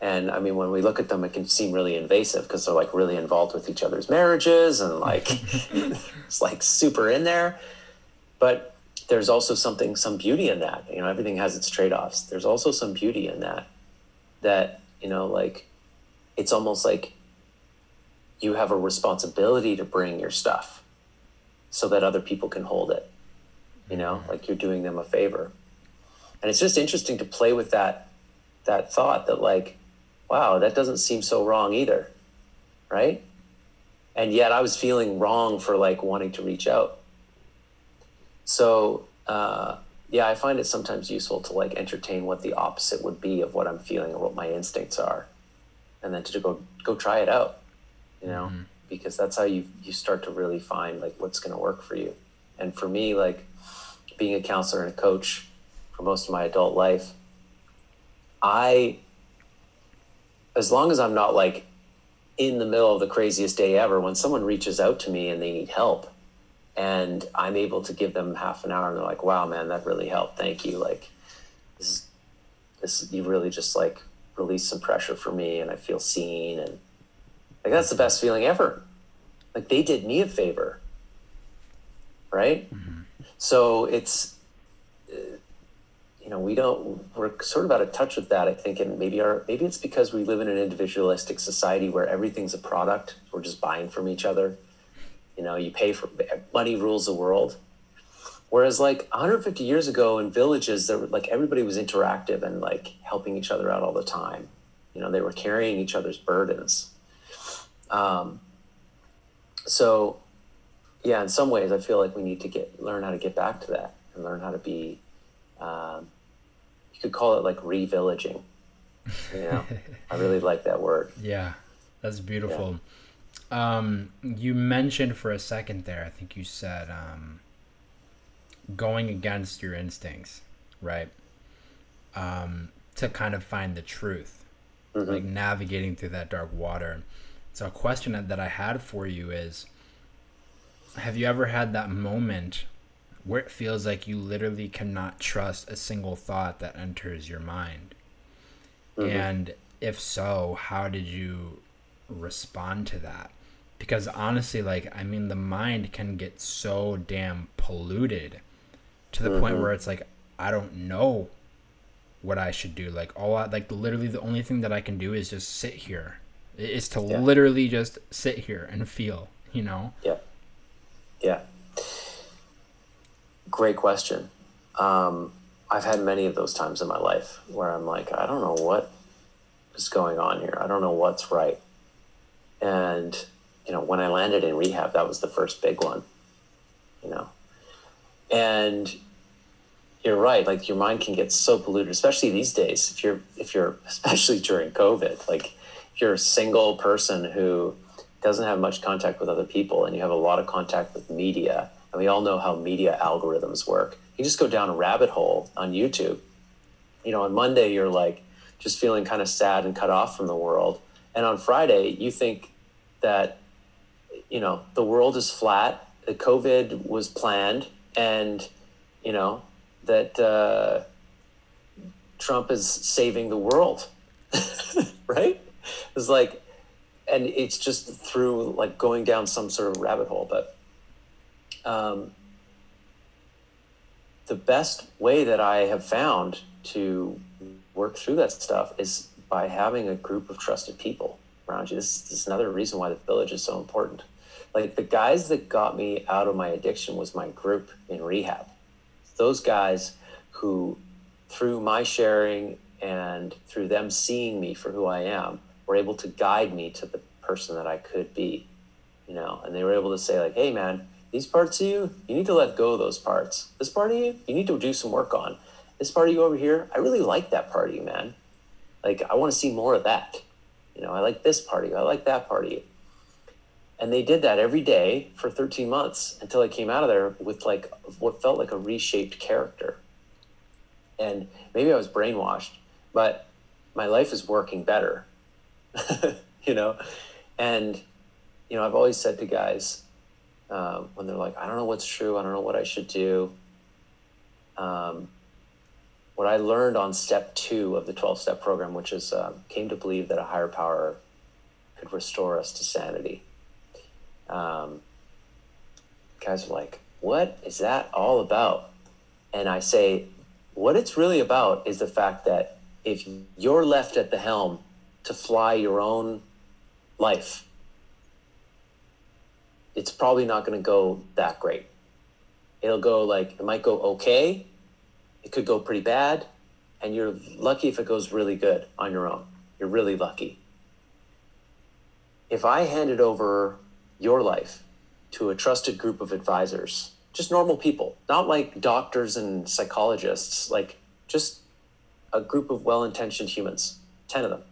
And I mean, when we look at them, it can seem really invasive because they're like really involved with each other's marriages and like it's like super in there. But there's also something, some beauty in that. You know, everything has its trade offs. There's also some beauty in that, that, you know, like it's almost like you have a responsibility to bring your stuff so that other people can hold it. You know, mm-hmm. like you're doing them a favor. And it's just interesting to play with that that thought that like wow, that doesn't seem so wrong either. Right. And yet I was feeling wrong for like wanting to reach out. So, uh, yeah, I find it sometimes useful to like entertain what the opposite would be of what I'm feeling or what my instincts are, and then to go go try it out, you know, mm-hmm. because that's how you you start to really find like what's going to work for you. And for me, like being a counselor and a coach for most of my adult life, I as long as I'm not like in the middle of the craziest day ever, when someone reaches out to me and they need help and I'm able to give them half an hour and they're like, wow, man, that really helped. Thank you. Like this, is, this, you really just like release some pressure for me and I feel seen. And like, that's the best feeling ever. Like they did me a favor. Right. Mm-hmm. so it's you know we don't we're sort of out of touch with that i think and maybe our maybe it's because we live in an individualistic society where everything's a product. We're just buying from each other. You know you pay for money rules the world. Whereas like 150 years ago in villages there were like everybody was interactive and like helping each other out all the time. You know they were carrying each other's burdens. Um, so yeah in some ways i feel like we need to get learn how to get back to that and learn how to be um, could call it like revillaging you know i really like that word Yeah, that's beautiful. Um, you mentioned for a second there, I think you said um, going against your instincts, right? Um, to kind of find the truth, like navigating through that dark water. So, a question that I had for you is Have you ever had that moment where it feels like you literally cannot trust a single thought that enters your mind? Mm-hmm. And if so, how did you respond to that? Because honestly, like, I mean, the mind can get so damn polluted to the point mm-hmm. where it's like, I don't know what I should do. Like, all I, like, literally, the only thing that I can do is just sit here. Is to Yeah. literally just sit here and feel, you know? Yeah. Great question. Um, I've had many of those times in my life where I'm like, I don't know what is going on here. I don't know what's right. And, you know, when I landed in rehab, that was the first big one, you know. And you're right, like your mind can get so polluted, especially these days. If you're if you're especially during COVID, like if you're a single person who doesn't have much contact with other people and you have a lot of contact with media and we all know how media algorithms work. You just go down a rabbit hole on youtube. You know on monday you're like just feeling kind of sad and cut off from the world. And on friday you think that you know the world is flat that covid was planned and you know that uh, trump is saving the world. Right? It's like and it's just through like going down some sort of rabbit hole. But um, the best way that i have found to work through that stuff is by having a group of trusted people around you. This, this is another reason why the village is so important. Like the guys that got me out of my addiction was my group in rehab. Those guys who through my sharing and through them seeing me for who i am were able to guide me to the person that I could be, you know, and they were able to say like, "Hey, man, these parts of you, you need to let go of those parts. This part of you, you need to do some work on. This part of you over here, I really like that part of you, man. Like, I want to see more of that. You know, I like this part of you. I like that part of you." And they did that every day for 13 months until I came out of there with like what felt like a reshaped character. And maybe I was brainwashed, but my life is working better you know and you know i've always said to guys um, when they're like i don't know what's true i don't know what i should do. Um, what i learned on step two of the 12 step program which is um, came to believe that a higher power could restore us to sanity. Um, guys are like what is that all about? And i say what it's really about is the fact that if you're left at the helm to fly your own life, it's probably not going to go that great. It'll go like, it might go okay, it could go pretty bad, and you're lucky if it goes really good on your own. You're really lucky. If I handed over your life to a trusted group of advisors, just normal people, not like doctors and psychologists, like just a group of well intentioned humans, 10 of them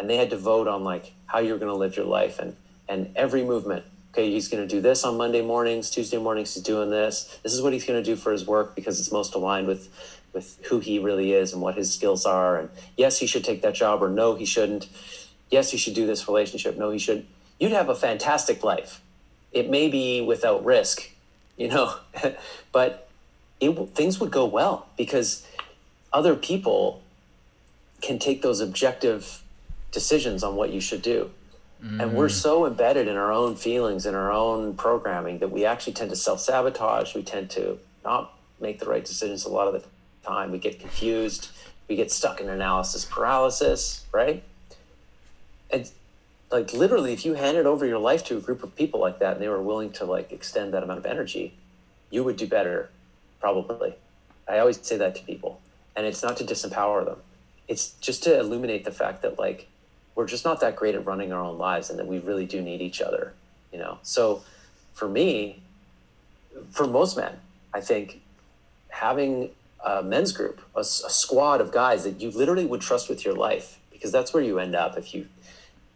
and they had to vote on like how you're going to live your life and and every movement okay he's going to do this on monday mornings tuesday mornings he's doing this. This is what he's going to do for his work because it's most aligned with with who he really is and what his skills are. And yes he should take that job or no he shouldn't. Yes he should do this relationship. No he should you'd have a fantastic life. It may be without risk you know but it things would go well because other people can take those objective decisions on what you should do. And we're so embedded in our own feelings and our own programming that we actually tend to self sabotage. We tend to not make the right decisions a lot of the time. We get confused. We get stuck in analysis paralysis, right? And like literally, if you handed over your life to a group of people like that and they were willing to like extend that amount of energy, you would do better, probably. I always say that to people. And it's not to disempower them. It's just to illuminate the fact that like we're just not that great at running our own lives and that we really do need each other, you know. So for me, for most men, I think having a men's group, a, a, squad of guys that you literally would trust with your life, because that's where you end up if you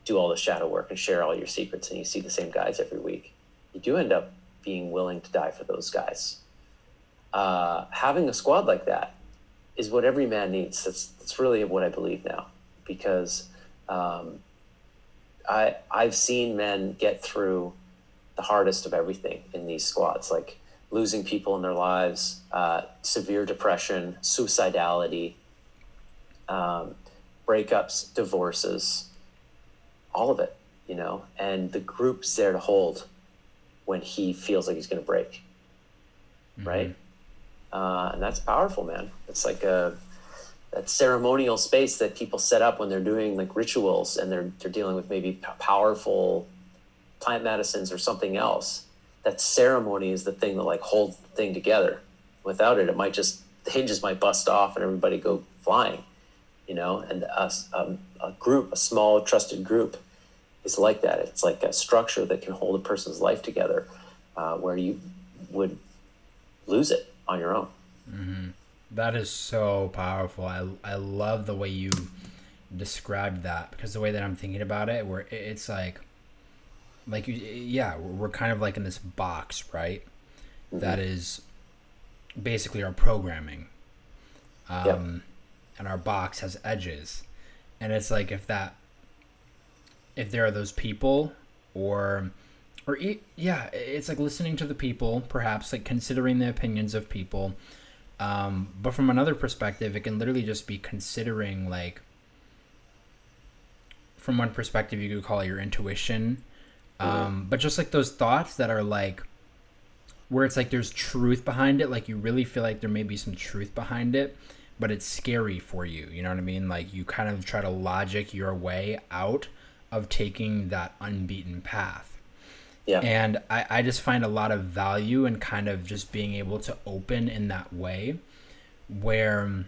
do all the shadow work and share all your secrets and you see the same guys every week. You do end up being willing to die for those guys. Uh, having a squad like that is what every man needs. That's, that's really what I believe now, because um, I, I've seen men get through the hardest of everything in these squads, like losing people in their lives, uh, severe depression, suicidality, um, breakups, divorces, all of it, you know, and the group's there to hold when he feels like he's going to break. Mm-hmm. Right. Uh, and that's powerful, man. It's like a, that ceremonial space that people set up when they're doing like rituals and they're, they're dealing with maybe powerful plant medicines or something else. That ceremony is the thing that like holds the thing together. Without it, it might just, the hinges might bust off and everybody go flying, you know, and us, um, a group, a small trusted group is like that. It's like a structure that can hold a person's life together, uh, where you would lose it on your own. Mm-hmm. That is so powerful. I I love the way you described that because the way that I'm thinking about it, where it's like, like you, yeah, we're kind of like in this box, right? Mm-hmm. That is basically our programming. Um, yep. and our box has edges, and it's like if that if there are those people or or yeah it's like listening to the people perhaps like considering the opinions of people um, but from another perspective it can literally just be considering like from one perspective you could call it your intuition. Um, but just like those thoughts that are like where it's like there's truth behind it like you really feel like there may be some truth behind it but it's scary for you you know what i mean? Like you kind of try to logic your way out of taking that unbeaten path. Yeah. And I, I just find a lot of value in kind of just being able to open in that way where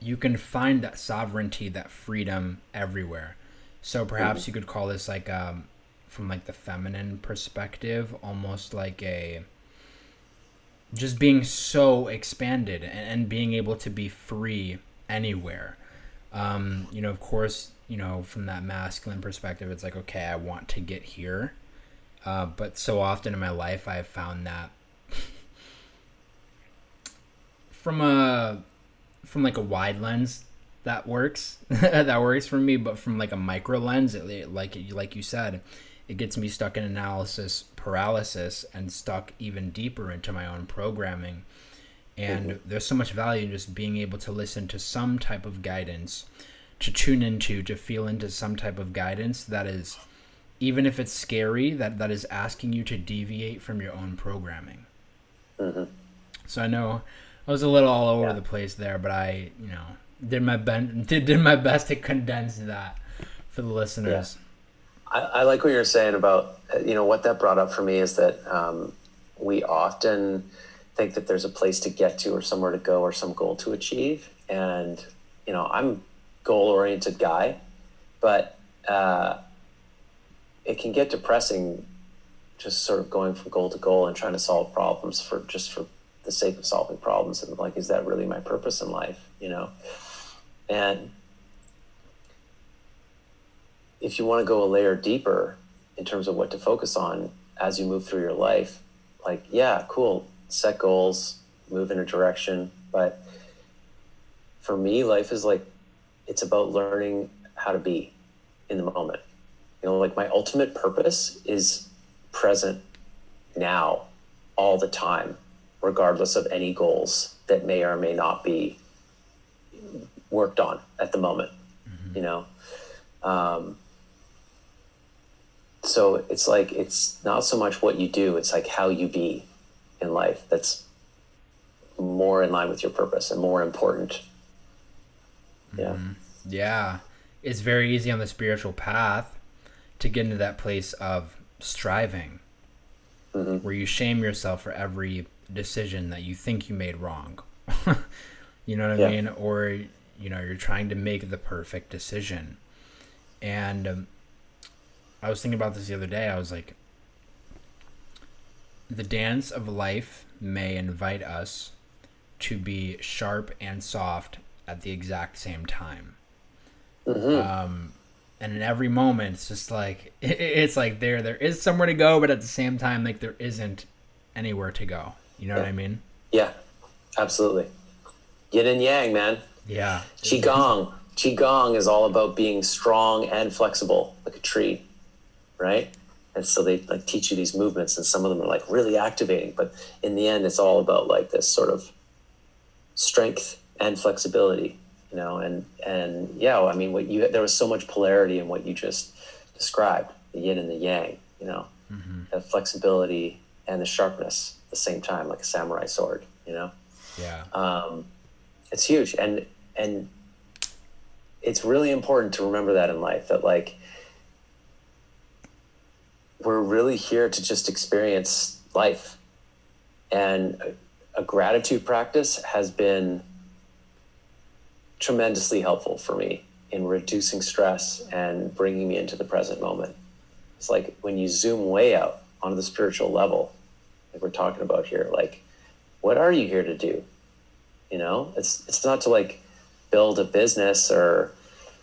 you can find that sovereignty, that freedom everywhere. So perhaps mm-hmm. you could call this like um from like the feminine perspective, almost like a just being so expanded and, and being able to be free anywhere um, you know, of course, you know, from that masculine perspective, it's like, okay, I want to get here. Uh, but so often in my life, I've found that from a from like a wide lens that works that works for me but from like a micro lens it, like like you said it gets me stuck in analysis paralysis and stuck even deeper into my own programming and mm-hmm. there's so much value in just being able to listen to some type of guidance, to tune into, to feel into some type of guidance that is, even if it's scary, that, that is asking you to deviate from your own programming. Mm-hmm. So I know I was a little all over yeah. the place there, but I, you know, did my ben- did, did my best to condense that for the listeners. Yeah. I, I like what you're saying about, you know, what that brought up for me is that um, we often think that there's a place to get to or somewhere to go or some goal to achieve. And, you know, I'm goal oriented guy, but uh, it can get depressing just sort of going from goal to goal and trying to solve problems for just for the sake of solving problems. And like, is that really my purpose in life? You know? And if you want to go a layer deeper in terms of what to focus on as you move through your life, like, yeah, cool set goals, move in a direction. But for me, life is like it's about learning how to be in the moment. You know, like my ultimate purpose is present now all the time, regardless of any goals that may or may not be worked on at the moment. Mm-hmm. You know, um, so it's like it's not so much what you do; it's like how you be in life. That's more in line with your purpose and more important. Yeah. Yeah. It's very easy on the spiritual path to get into that place of striving where you shame yourself for every decision that you think you made wrong. you know what I Yeah. mean? Or, you know, you're trying to make the perfect decision. And um, I was thinking about this the other day. I was like, the dance of life may invite us to be sharp and soft at the exact same time. Um, and in every moment, it's just like it's like there there is somewhere to go, but at the same time, like there isn't anywhere to go. You know what I mean? Yeah, absolutely. Yin and yang, man. Yeah. Qigong. Qigong is all about being strong and flexible, like a tree, right? And so they like teach you these movements, and some of them are like really activating. But in the end, it's all about like this sort of strength and flexibility, you know. And and yeah, I mean, what you there was so much polarity in what you just described, the yin and the yang, you know, the flexibility and the sharpness at the same time, like a samurai sword, you know Yeah. um, it's huge and and it's really important to remember that in life that like we're really here to just experience life and a, a gratitude practice has been tremendously helpful for me in reducing stress and bringing me into the present moment. It's like when you zoom way out onto the spiritual level like we're talking about here like what are you here to do? You know it's it's not to like build a business or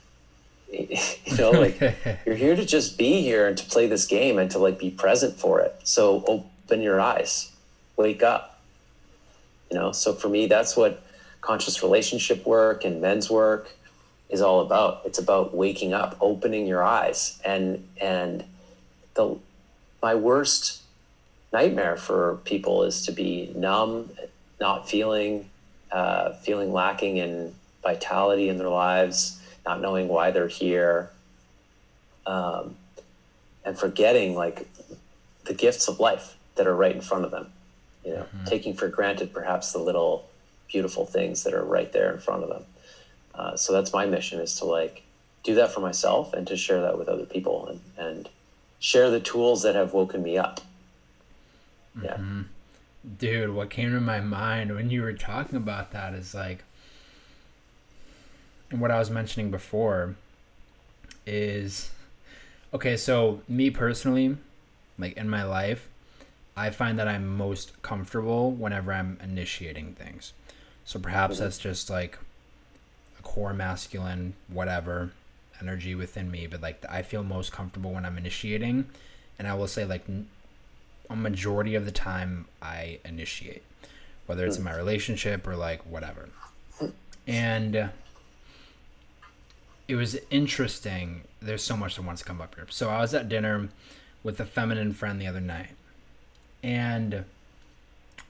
you know like you're here to just be here and to play this game and to like be present for it. So open your eyes. Wake up. You know so for me that's what conscious relationship work and men's work is all about it's about waking up opening your eyes and and the my worst nightmare for people is to be numb not feeling uh, feeling lacking in vitality in their lives, not knowing why they're here, um, and forgetting like the gifts of life that are right in front of them. You know, taking for granted perhaps the little beautiful things that are right there in front of them. Uh, so that's my mission is to like do that for myself and to share that with other people and, and share the tools that have woken me up. Yeah. Dude, what came to my mind when you were talking about that is like, and what I was mentioning before is, okay, so me personally, like in my life, I find that I'm most comfortable whenever I'm initiating things. So perhaps that's just like a core masculine, whatever energy within me, but like I feel most comfortable when I'm initiating. And I will say, like, a majority of the time I initiate, whether it's in my relationship or like whatever. And uh, it was interesting. There's so much that wants to come up here. So I was at dinner with a feminine friend the other night, and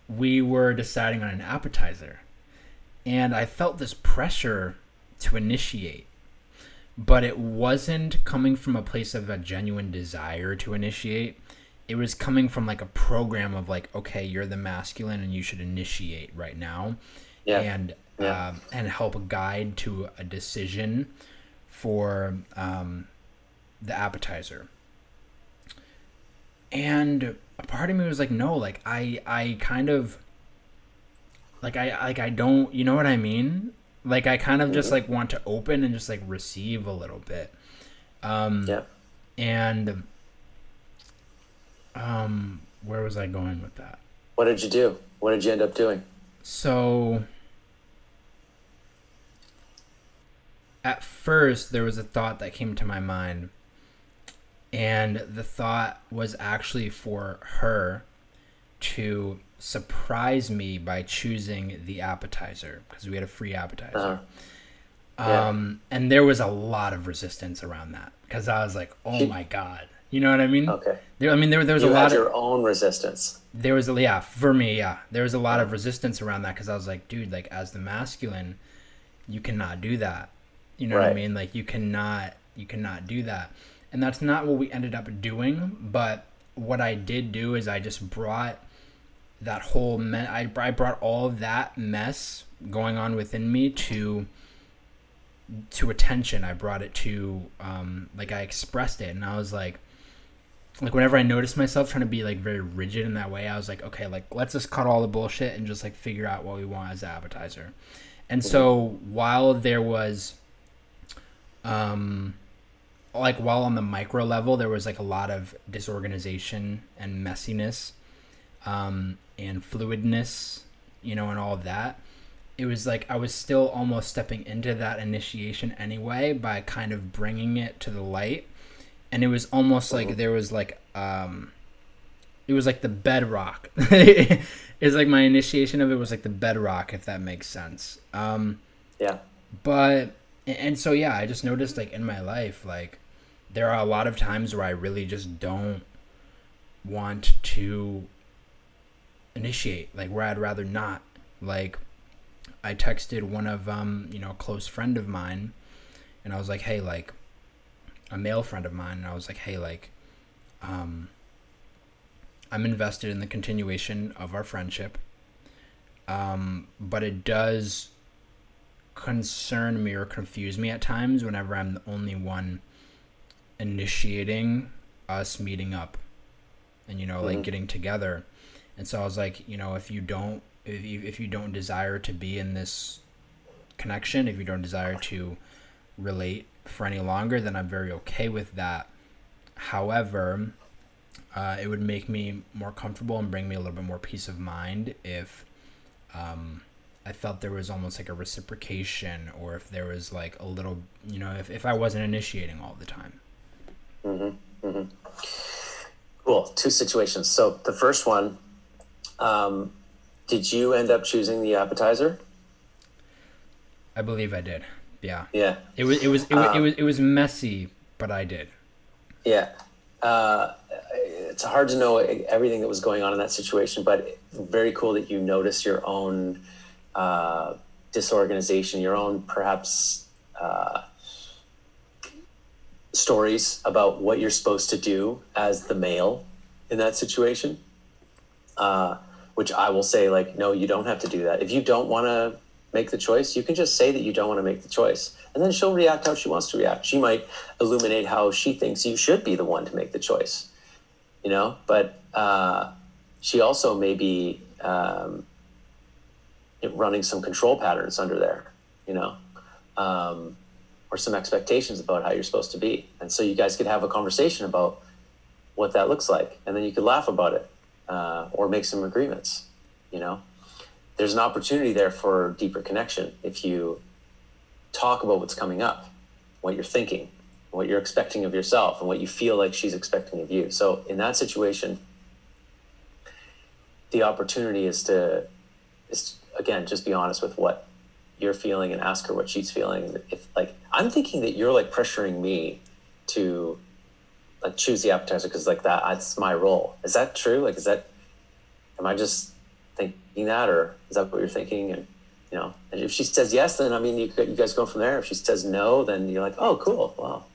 we were deciding on an appetizer. And I felt this pressure to initiate but it wasn't coming from a place of a genuine desire to initiate. It was coming from like a program of like, okay, you're the masculine and you should initiate right now, Yeah. and Yeah. um, and help guide to a decision for um, the appetizer. And a part of me was like, no, like I I kind of like I like I don't, you know what I mean? Like I kind of just like want to open and just like receive a little bit. Um Yeah. and um where was I going with that? What did you do? What did you end up doing? So at first there was a thought that came to my mind and the thought was actually for her to surprise me by choosing the appetizer because we had a free appetizer. Uh-huh. Yeah. Um, and there was a lot of resistance around that because I was like, "Oh my god," you know what I mean? Okay. There, I mean, there, there was You a lot of your own resistance. there was a yeah for me yeah there was a lot of resistance around that because i was like dude like as the masculine you cannot do that you know what i mean like you cannot you cannot do that and that's not what we ended up doing. But what I did do is I just brought that whole me- I, I brought all that mess going on within me to to attention. I brought it to um like i expressed it and i was like like whenever i noticed myself trying to be like very rigid in that way i was like okay like let's just cut all the bullshit and just like figure out what we want as an appetizer and so while there was um like while on the micro level there was like a lot of disorganization and messiness um and fluidness you know and all of that it was like I was still almost stepping into that initiation anyway by kind of bringing it to the light. And it was almost like there was like um it was like the bedrock. it's like my initiation of it was like the bedrock if that makes sense. Um Yeah. but and so yeah, I just noticed like in my life like there are a lot of times where I really just don't want to initiate, like where I'd rather not. Like I texted one of um, you know, a close friend of mine and I was like, "Hey, like a male friend of mine." And I was like, "Hey, like um I'm invested in the continuation of our friendship. Um, but it does concern me or confuse me at times whenever I'm the only one initiating us meeting up and you know like Mhm. getting together and so i was like you know if you don't if you, if you don't desire to be in this connection if you don't desire to relate for any longer then i'm very okay with that however uh, it would make me more comfortable and bring me a little bit more peace of mind if um, I felt there was almost like a reciprocation or if there was like a little, you know, if, if I wasn't initiating all the time. Cool. Two situations. So the first one, um, did you end up choosing the appetizer? I believe I did. Yeah. Yeah. It was, it was, it was, it Um, was, it was messy, but I did. Yeah. Uh, it's hard to know everything that was going on in that situation, but very cool that you notice your own uh, disorganization, your own perhaps uh, stories about what you're supposed to do as the male in that situation. Uh, which I will say, like, no, you don't have to do that. If you don't want to make the choice, you can just say that you don't want to make the choice. And then she'll react how she wants to react. She might illuminate how she thinks you should be the one to make the choice, you know? But uh, she also may be um, running some control patterns under there, you know? Um, or some expectations about how you're supposed to be. And so you guys could have a conversation about what that looks like. And then you could laugh about it uh, or make some agreements, you know? There's an opportunity there for deeper connection if you talk about what's coming up, what you're thinking, what you're expecting of yourself, and what you feel like she's expecting of you. So in that situation, the opportunity is to is again just be honest with what you're feeling and ask her what she's feeling. If like I'm thinking that you're like pressuring me to like choose the appetizer because like that that's my role. Is that true? Like is that am I just thinking that or is that what you're thinking? And you know, and if she says yes, then I mean you you guys go from there. If she says no, then you're like, oh cool, wow,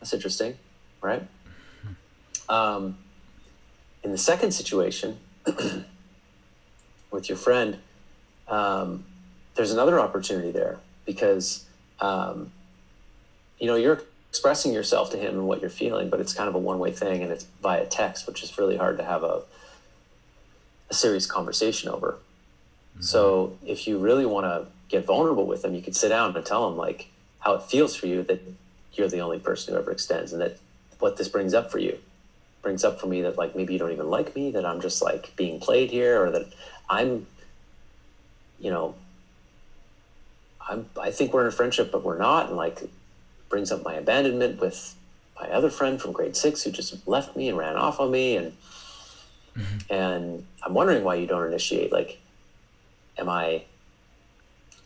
that's interesting, right? Um, in the second situation, with your friend, um, there's another opportunity there because um, you know you're expressing yourself to him and what you're feeling, but it's kind of a one way thing, and it's via text, which is really hard to have a a serious conversation over. Mm-hmm. So if you really want to get vulnerable with him, you could sit down and tell him like how it feels for you that you're the only person who ever extends, and that what this brings up for you brings up for me that like maybe you don't even like me, that I'm just like being played here, or that I'm, you know, I'm I think we're in a friendship, but we're not, and like brings up my abandonment with my other friend from grade six who just left me and ran off on me, and and I'm wondering why you don't initiate. Like, am I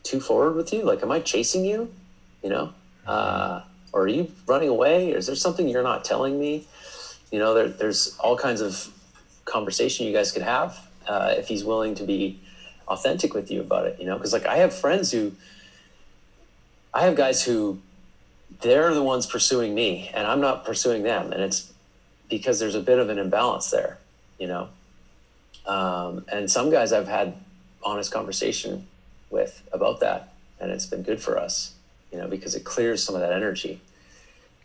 too forward with you? Like, am I chasing you? You know, uh, or are you running away? Or is there something you're not telling me? You know, there, there's all kinds of conversation you guys could have uh, if he's willing to be authentic with you about it. You know, because like I have friends who, I have guys who they're the ones pursuing me and I'm not pursuing them. And it's because there's a bit of an imbalance there, you know? Um, and some guys I've had honest conversation with about that, and it's been good for us, you know, because it clears some of that energy.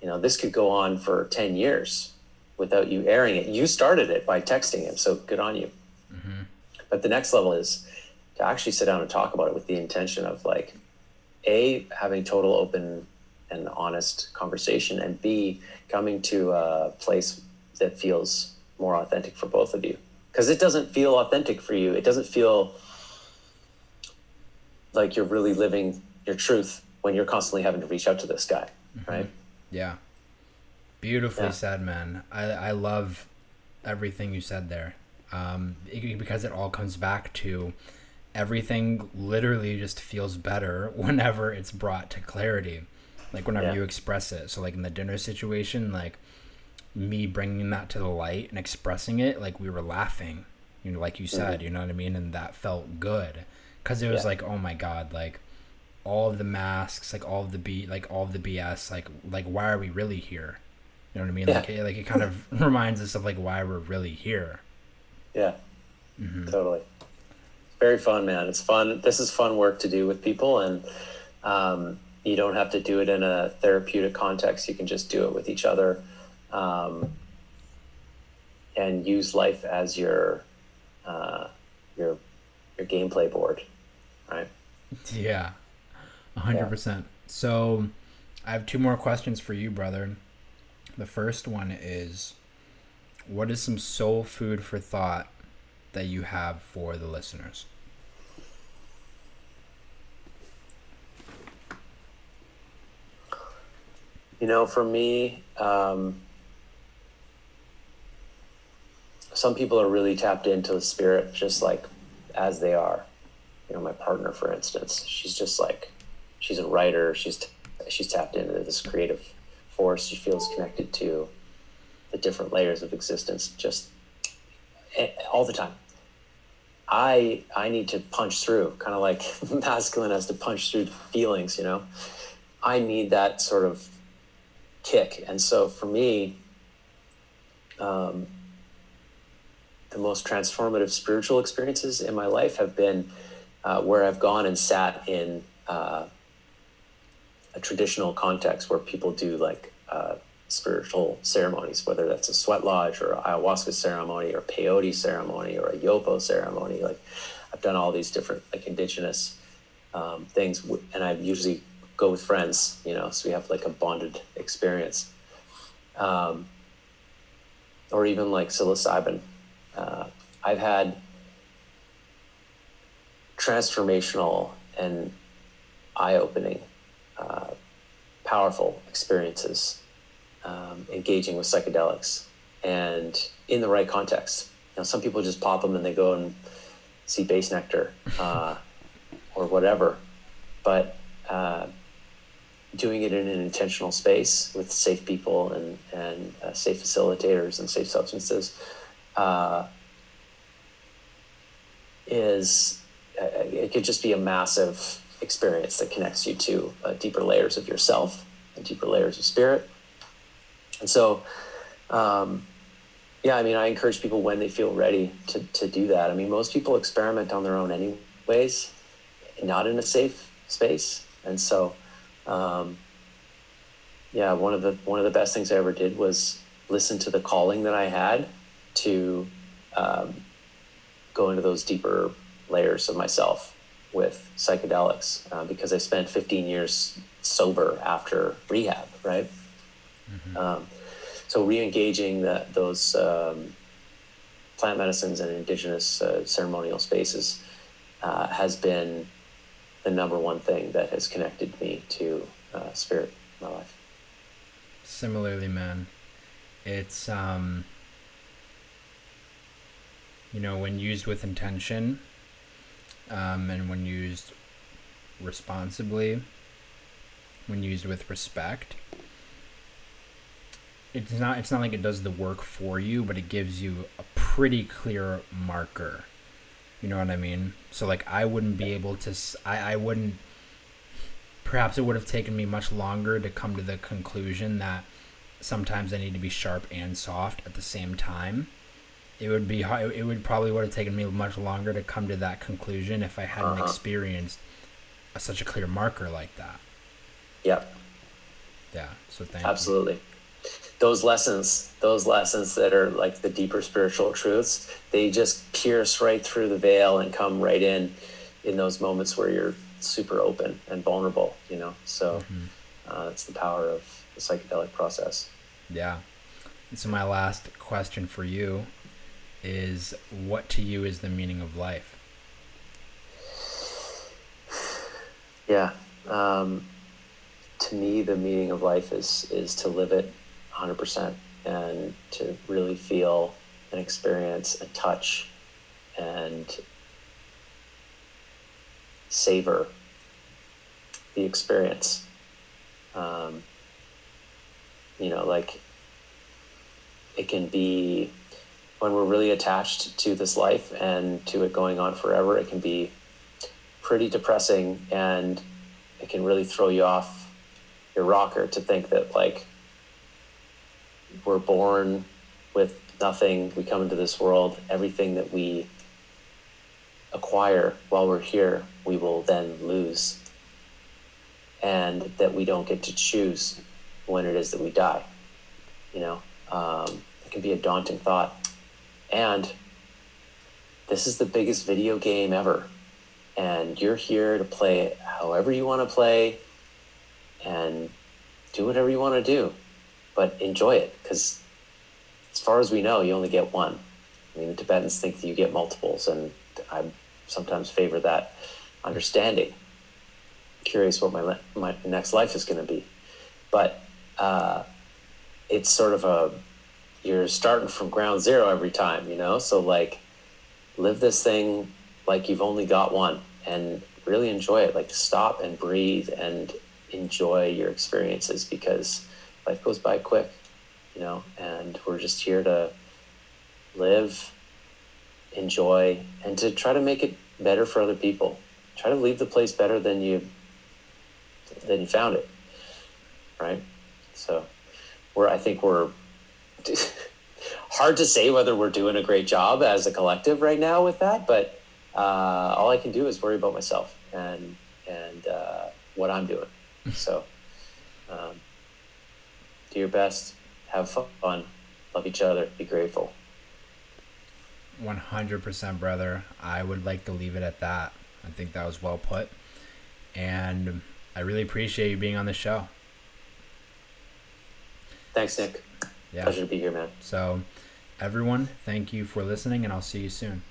You know, this could go on for 10 years without you airing it. You started it by texting him, so good on you. Mm-hmm. But the next level is to actually sit down and talk about it with the intention of like, A, having total open and honest conversation, and B, coming to a place that feels more authentic for both of you because it doesn't feel authentic for you. It doesn't feel like you're really living your truth when you're constantly having to reach out to this guy, mm-hmm. right? Yeah. Beautifully yeah. said, man. I, I love everything you said there um, it, because it all comes back to everything literally just feels better whenever it's brought to clarity like whenever yeah. you express it so like in the dinner situation like me bringing that to the light and expressing it like we were laughing you know like you said mm-hmm. you know what i mean and that felt good because it was yeah. like oh my god like all of the masks like all of the beat like all of the bs like like why are we really here you know what i mean yeah. like, it, like it kind of reminds us of like why we're really here yeah mm-hmm. totally very fun man it's fun this is fun work to do with people and um, you don't have to do it in a therapeutic context you can just do it with each other um, and use life as your uh, your your gameplay board, right? Yeah, hundred yeah. percent. So, I have two more questions for you, brother. The first one is, what is some soul food for thought that you have for the listeners? You know, for me, um, some people are really tapped into the spirit just like as they are. You know my partner for instance she's just like she's a writer. She's t- she's tapped into this creative force. She feels connected to the different layers of existence just all the time. I i need to punch through kind of like masculine has to punch through feelings you know? I need that sort of kick and so for me um, the most transformative spiritual experiences in my life have been uh, where I've gone and sat in uh, a traditional context where people do like uh, spiritual ceremonies, whether that's a sweat lodge or ayahuasca ceremony or peyote ceremony or a yopo ceremony. Like I've done all these different like indigenous um, things, and I've usually go with friends, you know, so we have like a bonded experience. Um, or even like psilocybin uh, I've had transformational and eye opening, uh, powerful experiences um, engaging with psychedelics and in the right context. You know, some people just pop them and they go and see Bassnectar uh, or whatever, but uh, doing it in an intentional space with safe people and, and uh, safe facilitators and safe substances uh, is uh, it could just be a massive experience that connects you to uh, deeper layers of yourself and deeper layers of spirit. And so, um, yeah, I mean, I encourage people when they feel ready to, to do that. I mean, most people experiment on their own anyways, not in a safe space. And so, um, yeah, one of the one of the best things I ever did was listen to the calling that I had to um, go into those deeper layers of myself with psychedelics uh, because I spent 15 years sober after rehab, right? Mm-hmm. Um, so re-engaging the, those um, plant medicines and indigenous uh, ceremonial spaces uh, has been the number one thing that has connected me to uh, spirit in my life. Similarly, man, it's um, you know, when used with intention um, and when used responsibly, when used with respect, it's not it's not like it does the work for you, but it gives you a pretty clear marker. You know what I mean? So like I wouldn't be able to I I wouldn't perhaps it would have taken me much longer to come to the conclusion that sometimes I need to be sharp and soft at the same time. It would be it would probably would have taken me much longer to come to that conclusion if I hadn't Uh-huh. experienced a, such a clear marker like that. Yep. Yeah. So thank you. Those lessons, those lessons that are like the deeper spiritual truths, they just pierce right through the veil and come right in in those moments where you're super open and vulnerable, you know? So uh, that's the power of the psychedelic process. Yeah. And so my last question for you is what to you is the meaning of life? Yeah. Um, to me, the meaning of life is is to live it 100% and to really feel and experience and touch and savor the experience. Um, you know, like it can be when we're really attached to this life and to it going on forever, it can be pretty depressing and it can really throw you off your rocker to think that like we're born with nothing we come into this world everything that we acquire while we're here we will then lose. And that we don't get to choose when it is that we die you know? Um, it can be a daunting thought. And this is the biggest video game ever. And you're here to play it however you want to play and do whatever you want to do but enjoy it because as far as we know you only get one. I mean the tibetans think that you get multiples and i sometimes favor that understanding. Curious what my, my next life is going to be. But uh, it's sort of a you're starting from ground zero every time you know? So like live this thing like you've only got one and really enjoy it. Like stop and breathe and enjoy your experiences because life goes by quick you know and we're just here to live enjoy and to try to make it better for other people. Try to leave the place better than you than you found it right? So we're i think we're hard to say whether we're doing a great job as a collective right now with that but uh, all I can do is worry about myself and and uh, what I'm doing. So, um, do your best, have fun, love each other, be grateful. 100% brother. I would like to leave it at that. I think that was well put. And I really appreciate you being on the show. Thanks, Nick. Yeah. Pleasure to be here, man. So, everyone, thank you for listening, and I'll see you soon.